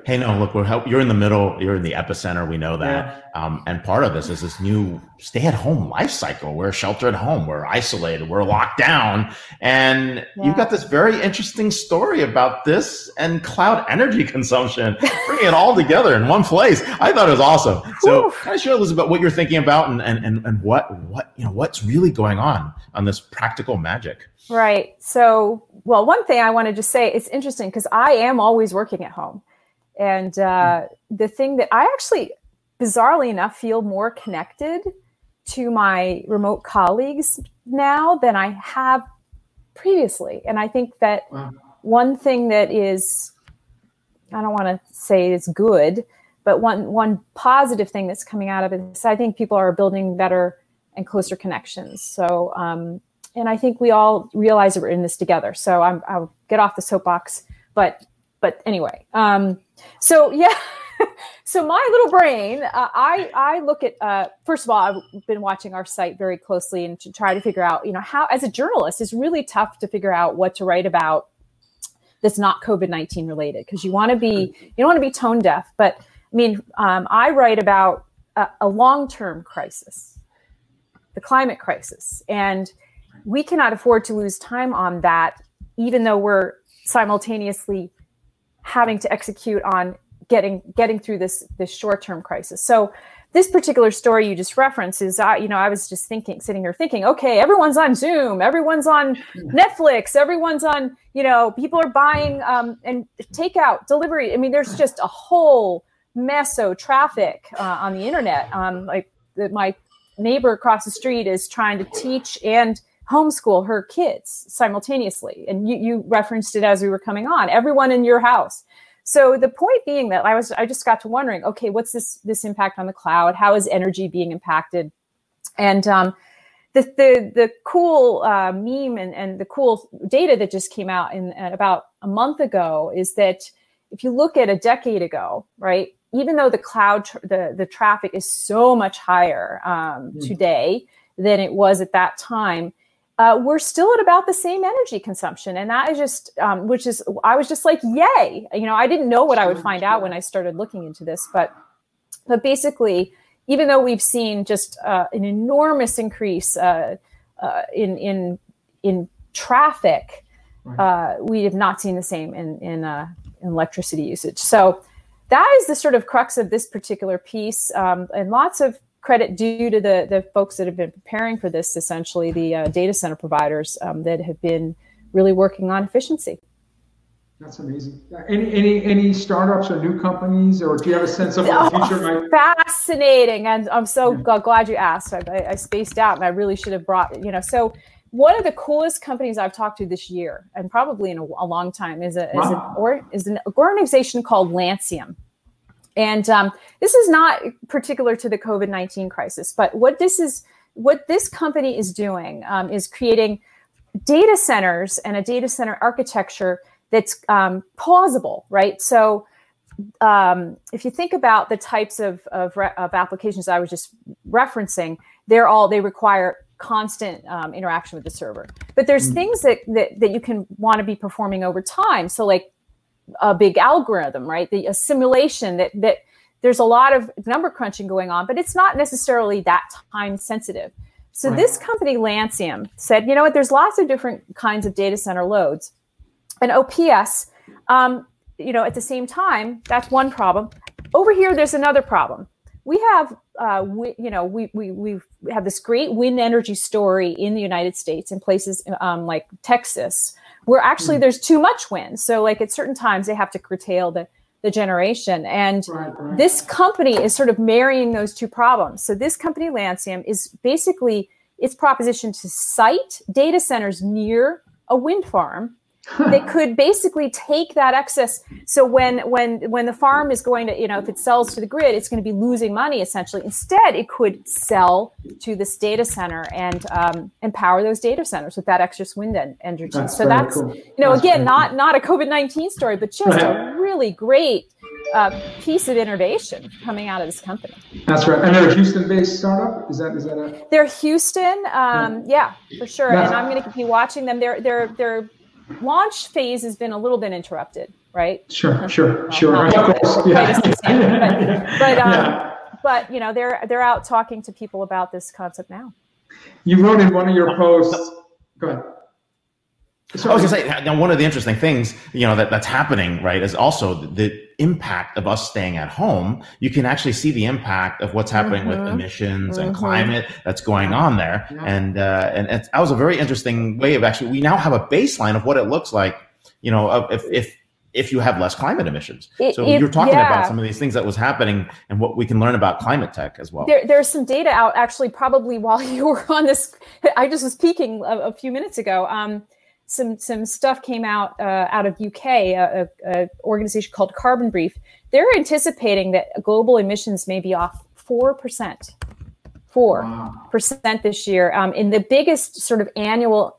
Hey, no, look, we're help, you're in the middle, you're in the epicenter. We know that. Yeah. Um, and part of this is this new stay at home life cycle. We're sheltered at home, we're isolated, we're locked down. And yeah. you've got this very interesting story about this and cloud energy consumption, bringing it all together in one place. I thought it was awesome. So, kind of share, Elizabeth, what you're thinking about and, and, and, and what, what, you know, what's really going on on this practical magic. Right. So, well, one thing I wanted to say, it's interesting because I am always working at home. And uh, mm. the thing that I actually, bizarrely enough, feel more connected to my remote colleagues now than I have previously. And I think that wow. one thing that is, I don't want to say it's good, but one one positive thing that's coming out of it is I think people are building better and closer connections. So um, and I think we all realize that we're in this together. So I'm, I'll get off the soapbox, but but anyway, um, so yeah. so my little brain, uh, I I look at uh, first of all, I've been watching our site very closely and to try to figure out, you know, how as a journalist, it's really tough to figure out what to write about that's not COVID nineteen related because you want to be you don't want to be tone deaf. But I mean, um, I write about a, a long term crisis, the climate crisis, and we cannot afford to lose time on that, even though we're simultaneously having to execute on getting getting through this this short term crisis. So this particular story you just referenced is I, you know, I was just thinking, sitting here thinking, okay, everyone's on Zoom, everyone's on Netflix, everyone's on, you know, people are buying um, and takeout, delivery. I mean, there's just a whole mess of traffic uh, on the internet. Um, like my neighbor across the street is trying to teach and homeschool her kids simultaneously. And you, you referenced it as we were coming on, everyone in your house. So the point being that I was, I just got to wondering, okay, what's this, this impact on the cloud? How is energy being impacted? And, um, the, the, the cool uh, meme and, and the cool data that just came out in uh, about a month ago is that if you look at a decade ago, right, even though the cloud, tr- the, the traffic is so much higher um, mm. today than it was at that time, uh, we're still at about the same energy consumption. And that is just um, which is i was just like yay. You know i didn't know what i would find out when i started looking into this but but basically even though we've seen just uh, an enormous increase uh, uh in in in traffic uh, we have not seen the same in in, uh, in electricity usage. So that is the sort of crux of this particular piece. Um, and lots of credit due to the the folks that have been preparing for this. Essentially, the uh, data center providers um, that have been really working on efficiency. That's amazing. Any any any startups or new companies, or do you have a sense of what the future might? Fascinating, and I'm so yeah. glad you asked. I, I, spaced out, and I really should have brought you know. So one of the coolest companies I've talked to this year, and probably in a, a long time, is a wow. is, an, or, is an organization called Lancium. And um, this is not particular to the COVID 19 crisis, but what this is, what this company is doing um, is creating data centers and a data center architecture that's um, plausible, right? So, um, if you think about the types of, of, re- of, applications I was just referencing, they're all they require constant um, interaction with the server. But there's mm. things that, that that you can want to be performing over time. So like a big algorithm, right? The a simulation that that there's a lot of number crunching going on, but it's not necessarily that time sensitive. So right. this company, Lancium, said, you know what? There's lots of different kinds of data center loads, and OPS. Um, you know, at the same time, that's one problem. Over here, there's another problem. we have, uh, we, you know, we, we, we have this great wind energy story in the United States in places um, like Texas, where actually mm. there's too much wind. So like at certain times they have to curtail the, the generation. And right, right. this company is sort of marrying those two problems. So this company, Lancium, is basically its proposition to site data centers near a wind farm they could basically take that excess so when when when the farm is going to you know if it sells to the grid it's going to be losing money essentially instead it could sell to this data center and um, empower those data centers with that extra wind energy that's so that's cool. you know that's again not cool. not a covid-19 story but just right. a really great uh, piece of innovation coming out of this company. That's right. And they're a Houston-based startup. Is that is that a? They're Houston. Um, yeah. yeah. for sure. and I'm going to be watching them. They're they're they're launch phase has been a little bit interrupted, right? Sure, sure, well, sure. Of course, yeah. but, but, um, yeah. but you know they're they're out talking to people about this concept now. You wrote in one of your posts. Go ahead. Sorry. I was going to say, now one of the interesting things, you know, that, that's happening, right, is also the impact of us staying at home. You can actually see the impact of what's happening mm-hmm. with emissions mm-hmm. and climate that's going on there. Yeah. And, uh, and, that was a very interesting way of actually, we now have a baseline of what it looks like, you know, if, if, if you have less climate emissions. So it, you're talking yeah. about some of these things that was happening and what we can learn about climate tech as well. There, there's some data out actually probably while you were on this. I just was peeking a, a few minutes ago. Um, some some stuff came out uh, out of UK, a, a, organization called Carbon Brief. They're anticipating that global emissions may be off four percent, four percent this year, um, in the biggest sort of annual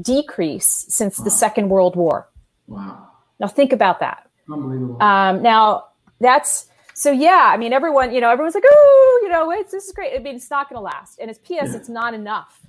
decrease since wow. the Second World War. Wow! Now think about that. Unbelievable. Um, now that's so yeah. I mean, everyone, you know, everyone's like, oh, you know, it's this is great. I mean, it's not going to last, and it's P.S. Yeah. It's not enough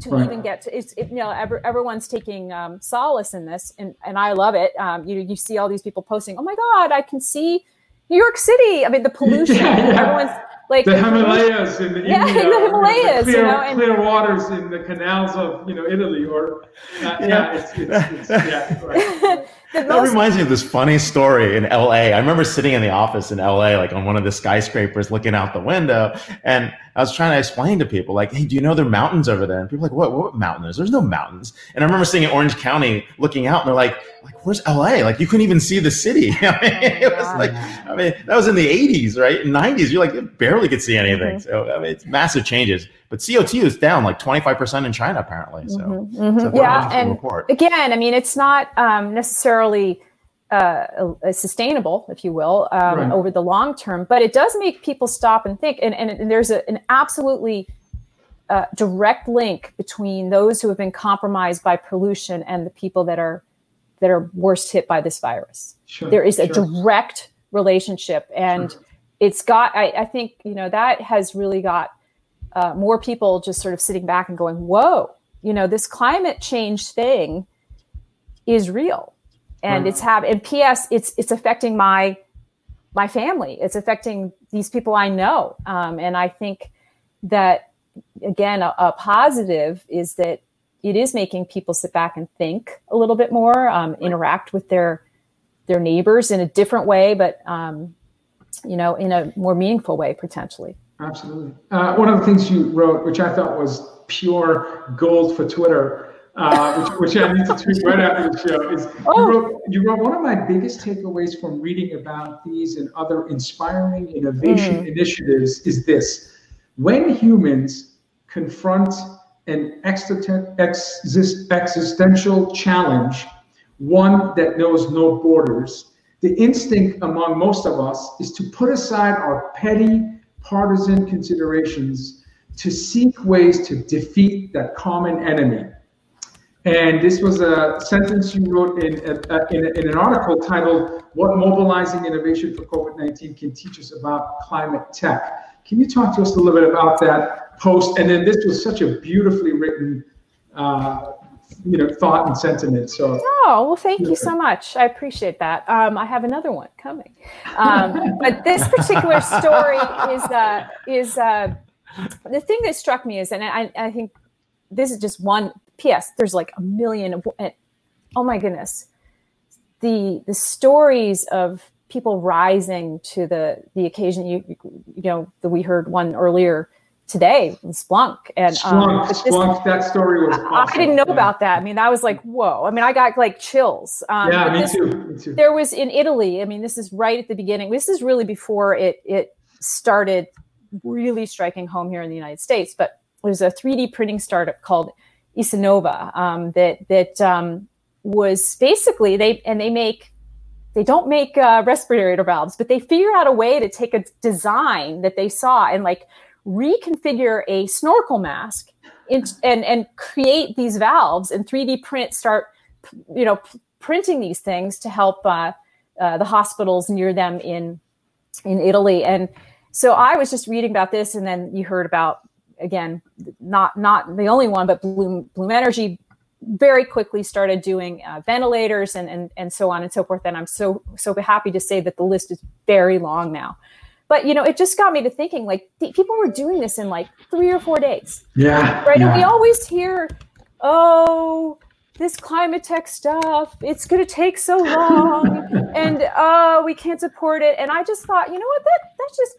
to right. even get to it's it, you know every, everyone's taking um, solace in this and and I love it um, you you see all these people posting oh my god I can see New York City I mean the pollution yeah, yeah. everyone's like the Himalayas in the yeah, India, the Himalayas, clear, you know, and, clear waters in the canals of you know Italy, or uh, yeah. yeah, it's, it's, it's, yeah, right. that most- reminds me of this funny story in LA. I remember sitting in the office in LA, like on one of the skyscrapers, looking out the window, and I was trying to explain to people, like, "Hey, do you know there are mountains over there?" And people like, "What? What mountains? There's no mountains." And I remember seeing in Orange County, looking out, and they're like, "Like, where's LA? Like, you couldn't even see the city." I mean, oh it was like, I mean, that was in the '80s, right? In '90s, you're like, you barely could see anything. Mm-hmm. So I mean, it's massive changes. But CO2 is down like 25% in China, apparently. So, mm-hmm. Mm-hmm. yeah, and report. again, I mean, it's not um, necessarily uh, sustainable, if you will, um, right. over the long term. But it does make people stop and think. And, and, and there's a, an absolutely uh, direct link between those who have been compromised by pollution and the people that are that are worst hit by this virus. Sure, there is a sure. direct relationship, and sure. it's got. I, I, think you know that has really got uh, more people just sort of sitting back and going, "Whoa, you know, this climate change thing is real." And right. it's have and ps it's it's affecting my my family. It's affecting these people i know. Um, and i think that again a, a, positive is that it is making people sit back and think a little bit more um, interact with their their neighbors in a different way but um, you know in a more meaningful way potentially. Absolutely. Uh, one of the things you wrote which i thought was pure gold for twitter uh, which, which, I need to tweet right after the show, is oh. you, wrote, you, wrote, one of my biggest takeaways from reading about these and other inspiring innovation mm. initiatives is this. When humans confront an existential challenge, one that knows no borders, the instinct among most of us is to put aside our petty partisan considerations to seek ways to defeat that common enemy and this was a sentence you wrote in, uh, in, in, an article titled, What Mobilizing Innovation for COVID 19 Can Teach Us About Climate Tech. Can you talk to us a little bit about that post? And then this was such a beautifully written uh, you know, thought and sentiment. So, oh well, thank you so much. I appreciate that. Um, I have another one coming, um, but this particular story is uh, is uh, the thing that struck me is, and I, I think this is just one P.S. There's like a million. Of, oh my goodness, the the stories of people rising to the the occasion. You you know that we heard one earlier today Splunk and Splunk, um, Splunk that story was. Awesome. I didn't know yeah. about that. I mean, I was like, whoa. I mean, I got like chills. Um, yeah, me, this, too. me too. There was in Italy. I mean, this is right at the beginning. This is really before it it started really striking home here in the United States. But there's a 3D printing startup called Isinnova um, that that um, was basically they and they make they don't make uh, respirator valves, but they figure out a way to take a design that they saw and like reconfigure a snorkel mask in, and and create these valves and 3D print start you know p- printing these things to help uh, uh, the hospitals near them in in Italy. And so I was just reading about this and then you heard about again not not the only one but Bloom Bloom Energy very quickly started doing uh, ventilators and, and and so on and so forth. And I'm so so happy to say that the list is very long now. But you know it just got me to thinking like th- people were doing this in like three or four days. Yeah right? Yeah. and we always hear oh this climate tech stuff it's going to take so long and uh we can't support it. And i just thought you know what? That that's just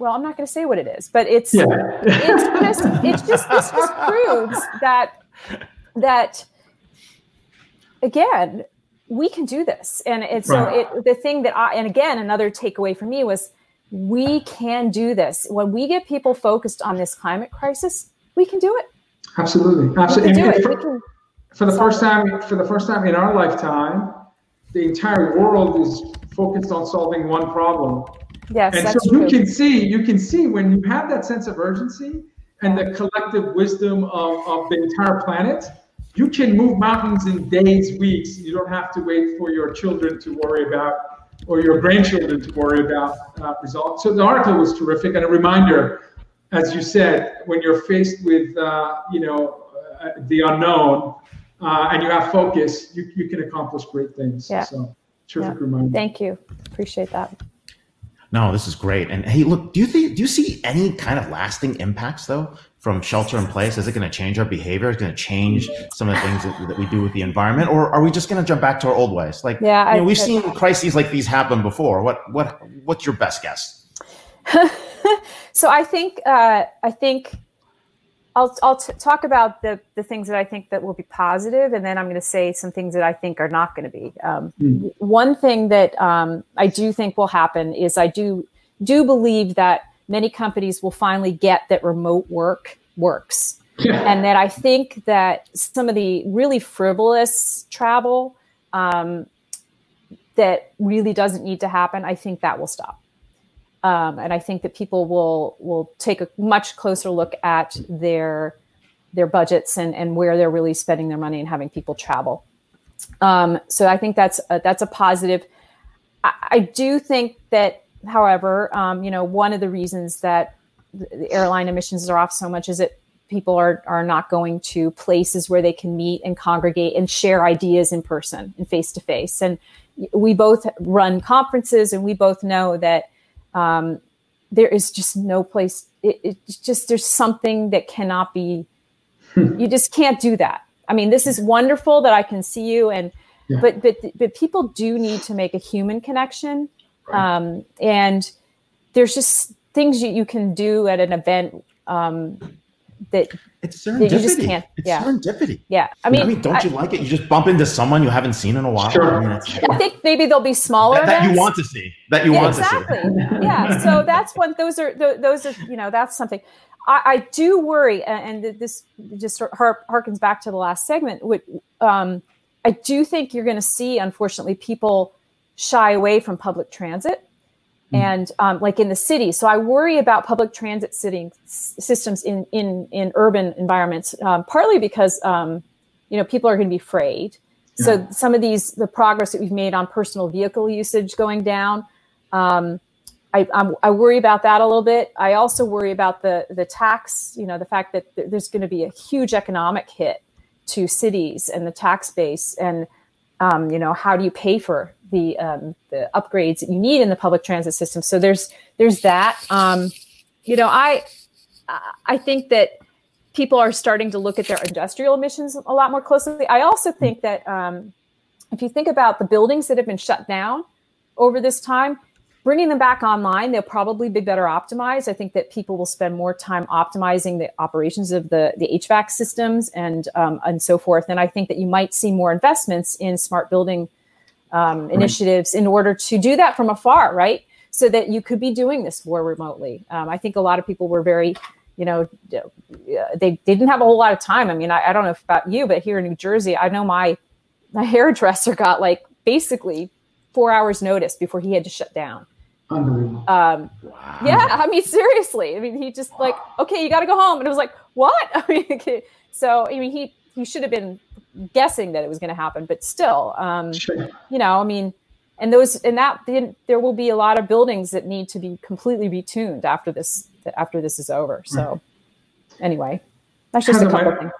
well i'm not going to say what it is but it's yeah. it's just it's just this just proves that that again we can do this and it's right. so it the thing that i and again another takeaway for me was we can do this. When we get people focused on this climate crisis, we can do it. Absolutely, absolutely. And, for, can, for the first time, for the first time in our lifetime, the entire world is focused on solving one problem. Yes, and so true. you can see, you can see when you have that sense of urgency and the collective wisdom of, of the entire planet, you can move mountains in days, weeks. You don't have to wait for your children to worry about or your grandchildren to worry about uh, results. So the article was terrific and a reminder, as you said, when you're faced with uh, you know uh, the unknown uh, and you have focus, you, you can accomplish great things. Yeah. So terrific yeah. reminder. Thank you. Appreciate that. No, this is great. And hey, look, do you think do you see any kind of lasting impacts though from shelter in place? Is it going to change our behavior? Is it going to change some of the things that, that, we do with the environment, or are we just going to jump back to our old ways? Like, yeah, you know, we've seen crises like these happen before. What what what's your best guess? so I think uh, I think I'll I'll t- talk about the the things that I think that will be positive, and then I'm going to say some things that I think are not going to be. Um, mm. One thing that um, I do think will happen is I do do believe that many companies will finally get that remote work works, yeah. and that I think that some of the really frivolous travel um, that really doesn't need to happen, I think that will stop. Um, and I think that people will will take a much closer look at their their budgets and, and where they're really spending their money and having people travel. Um, so I think that's a, that's a positive. I, I do think that, however, um, you know, one of the reasons that the airline emissions are off so much is that people are are not going to places where they can meet and congregate and share ideas in person and face to face. And we both run conferences, and we both know that um, there is just no place. It, it's just there's something that cannot be. you just can't do that. I mean, this is wonderful that I can see you, and yeah. but but but people do need to make a human connection, right. um, and there's just things you, you can do at an event um, that it's serendipity. You just can't. It's yeah. serendipity. Yeah. I mean, I mean, don't I, you like it? You just bump into someone you haven't seen in a while. Sure. I, mean, I think maybe they'll be smaller. That, that you want to see. That you yeah, want exactly. to see. Exactly. yeah. So that's one. Those are those are you know that's something. I, I do worry, and this just harkens back to the last segment. With, um, I do think you're going to see, unfortunately, people shy away from public transit Mm. and um, like in the city. So I worry about public transit sitting systems in in in urban environments, um, partly because um, you know people are going to be afraid. Yeah. So some of these the progress that we've made on personal vehicle usage going down. Um, I, I'm, I worry about that a little bit. I also worry about the the tax. You know, the fact that there's going to be a huge economic hit to cities and the tax base, and um, you know, how do you pay for the um, the upgrades that you need in the public transit system. So there's there's that. Um, you know, I I think that people are starting to look at their industrial emissions a lot more closely. I also think that um, if you think about the buildings that have been shut down over this time. Bringing them back online, they'll probably be better optimized. I think that people will spend more time optimizing the operations of the, the HVAC systems and um, and so forth. And I think that you might see more investments in smart building um, right. initiatives in order to do that from afar, right? So that you could be doing this more remotely. Um, I think a lot of people were very you know, they, didn't have a whole lot of time. I mean, I, I don't know about you, but here in New Jersey, I know my my hairdresser got like basically four hours notice before he had to shut down. Um, wow. Yeah, I mean, seriously. I mean, he just like, okay, you got to go home, and it was like, what? I mean, so I mean, he he should have been guessing that it was going to happen, but still, um, sure. you know, I mean, and those and that there will be a lot of buildings that need to be completely retuned after this after this is over. So right. anyway, that's just a couple my, things.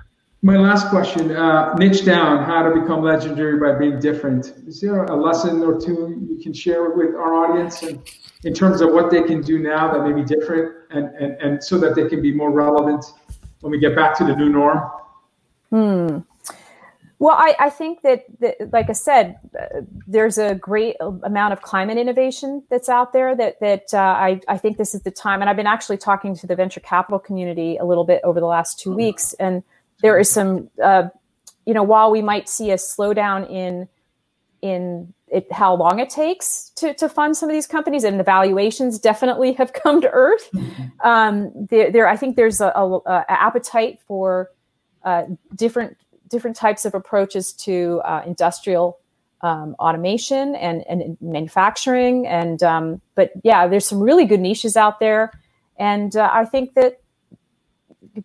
My last question, uh, niche down, how to become legendary by being different. Is there a lesson or two you can share with our audience and in terms of what they can do now that may be different and, and, and so that they can be more relevant when we get back to the new norm? Hmm. Well, I, I think that, that, like I said, uh, there's a great amount of climate innovation that's out there. That that uh, I I think this is the time, and I've been actually talking to the venture capital community a little bit over the last two weeks, and there is some, uh, you know, while we might see a slowdown in in it, how long it takes to, to fund some of these companies and the valuations definitely have come to earth. Mm-hmm. Um, there, there, I think there's a, a, a appetite for uh, different different types of approaches to uh, industrial um, automation and, and manufacturing. And um, but yeah, there's some really good niches out there, and uh, I think that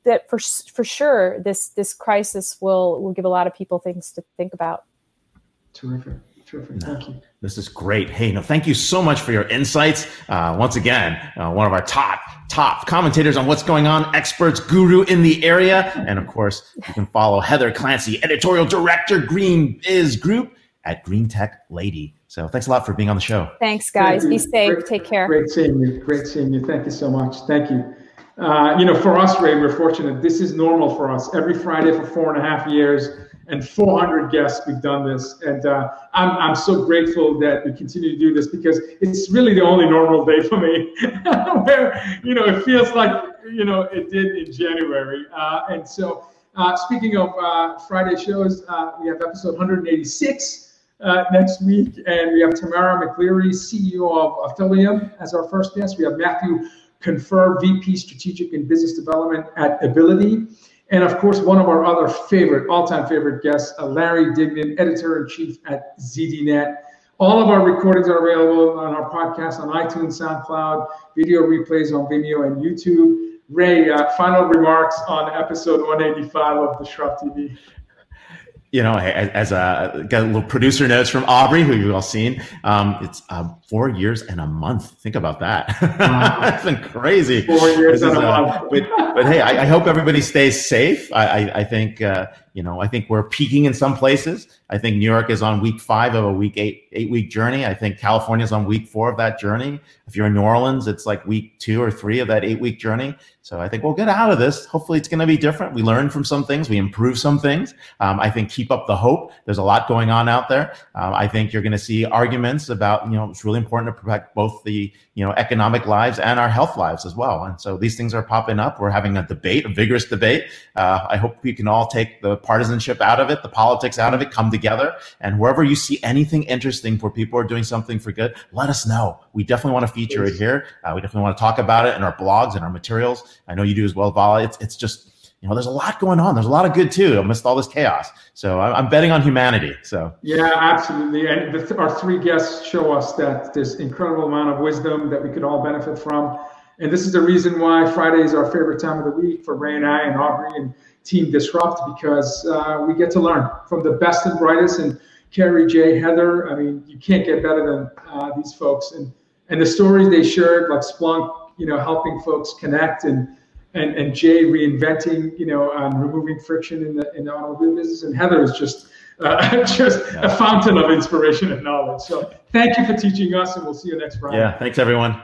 that for for sure this this crisis will will give a lot of people things to think about. Terrific. Terrific. Thank you. This is great. Hey, no, thank you so much for your insights. Uh, once again, uh, one of our top, top commentators on what's going on, experts, guru in the area. And of course, you can follow Heather Clancy, editorial director, Green Biz Group at Green Tech Lady. So thanks a lot for being on the show. Thanks, guys. Be safe. Great, Take care. Great seeing you. Great seeing you. Thank you so much. Thank you. Uh, you know, for us, Ray, we're fortunate. This is normal for us. Every Friday for four and a half years, and 400 guests we've done this. And uh, I'm, I'm so grateful that we continue to do this because it's really the only normal day for me where you know it feels like you know it did in january. Uh, and so uh, speaking of uh, friday shows uh, we have episode 186 uh, next week and we have tamara mccleary ceo of Thulium as our first guest. We have matthew confer vp strategic and business development at ability and of course, one of our other favorite, all-time favorite guests, uh, Larry Dignan, editor-in-chief at ZDNet. All of our recordings are available on our podcast on iTunes, SoundCloud, video replays on Vimeo and YouTube. Ray, uh, final remarks on episode 185 of Disrupt TV you know, as, a got a little producer notes from Aubrey, who you've all seen. Um, it's uh, four years and a month. Think about that. Wow. That's been crazy. Four years and a uh, month. but, but hey, I, I, hope everybody stays safe. I, I, I think uh, you know, I think we're peaking in some places. I think New York is on week five of a week eight eight week journey. I think California is on week four of that journey. If you're in New Orleans, it's like week two or three of that eight week journey. So I think we'll get out of this. Hopefully, it's going to be different. We learn from some things, we improve some things. Um, I think keep up the hope. There's a lot going on out there. Um, I think you're going to see arguments about you know it's really important to protect both the you know economic lives and our health lives as well. And so these things are popping up. We're having a debate, a vigorous debate. Uh, I hope we can all take the partisanship out of it, the politics out of it, come together. And wherever you see anything interesting where people are doing something for good, let us know. We definitely want to feature it here. Uh, we definitely want to talk about it in our blogs and our materials. I know you do as well, Vala. It's, it's just, you know, there's a lot going on. There's a lot of good too amidst all this chaos. So I'm betting on humanity. So yeah, absolutely. And the, our three guests show us that this incredible amount of wisdom that we could all benefit from. And this is the reason why Friday is our favorite time of the week for Ray and I and Aubrey and Team Disrupt because uh, we get to learn from the best and brightest. And Carrie, Jay, Heather, I mean, you can't get better than uh, these folks. And and the stories they shared, like Splunk, you know, helping folks connect and and, and Jay reinventing, you know, and removing friction in the in the automobile business, and Heather is just uh, just yeah. a fountain of inspiration and knowledge. So thank you for teaching us, and we'll see you next Friday. Yeah, thanks everyone.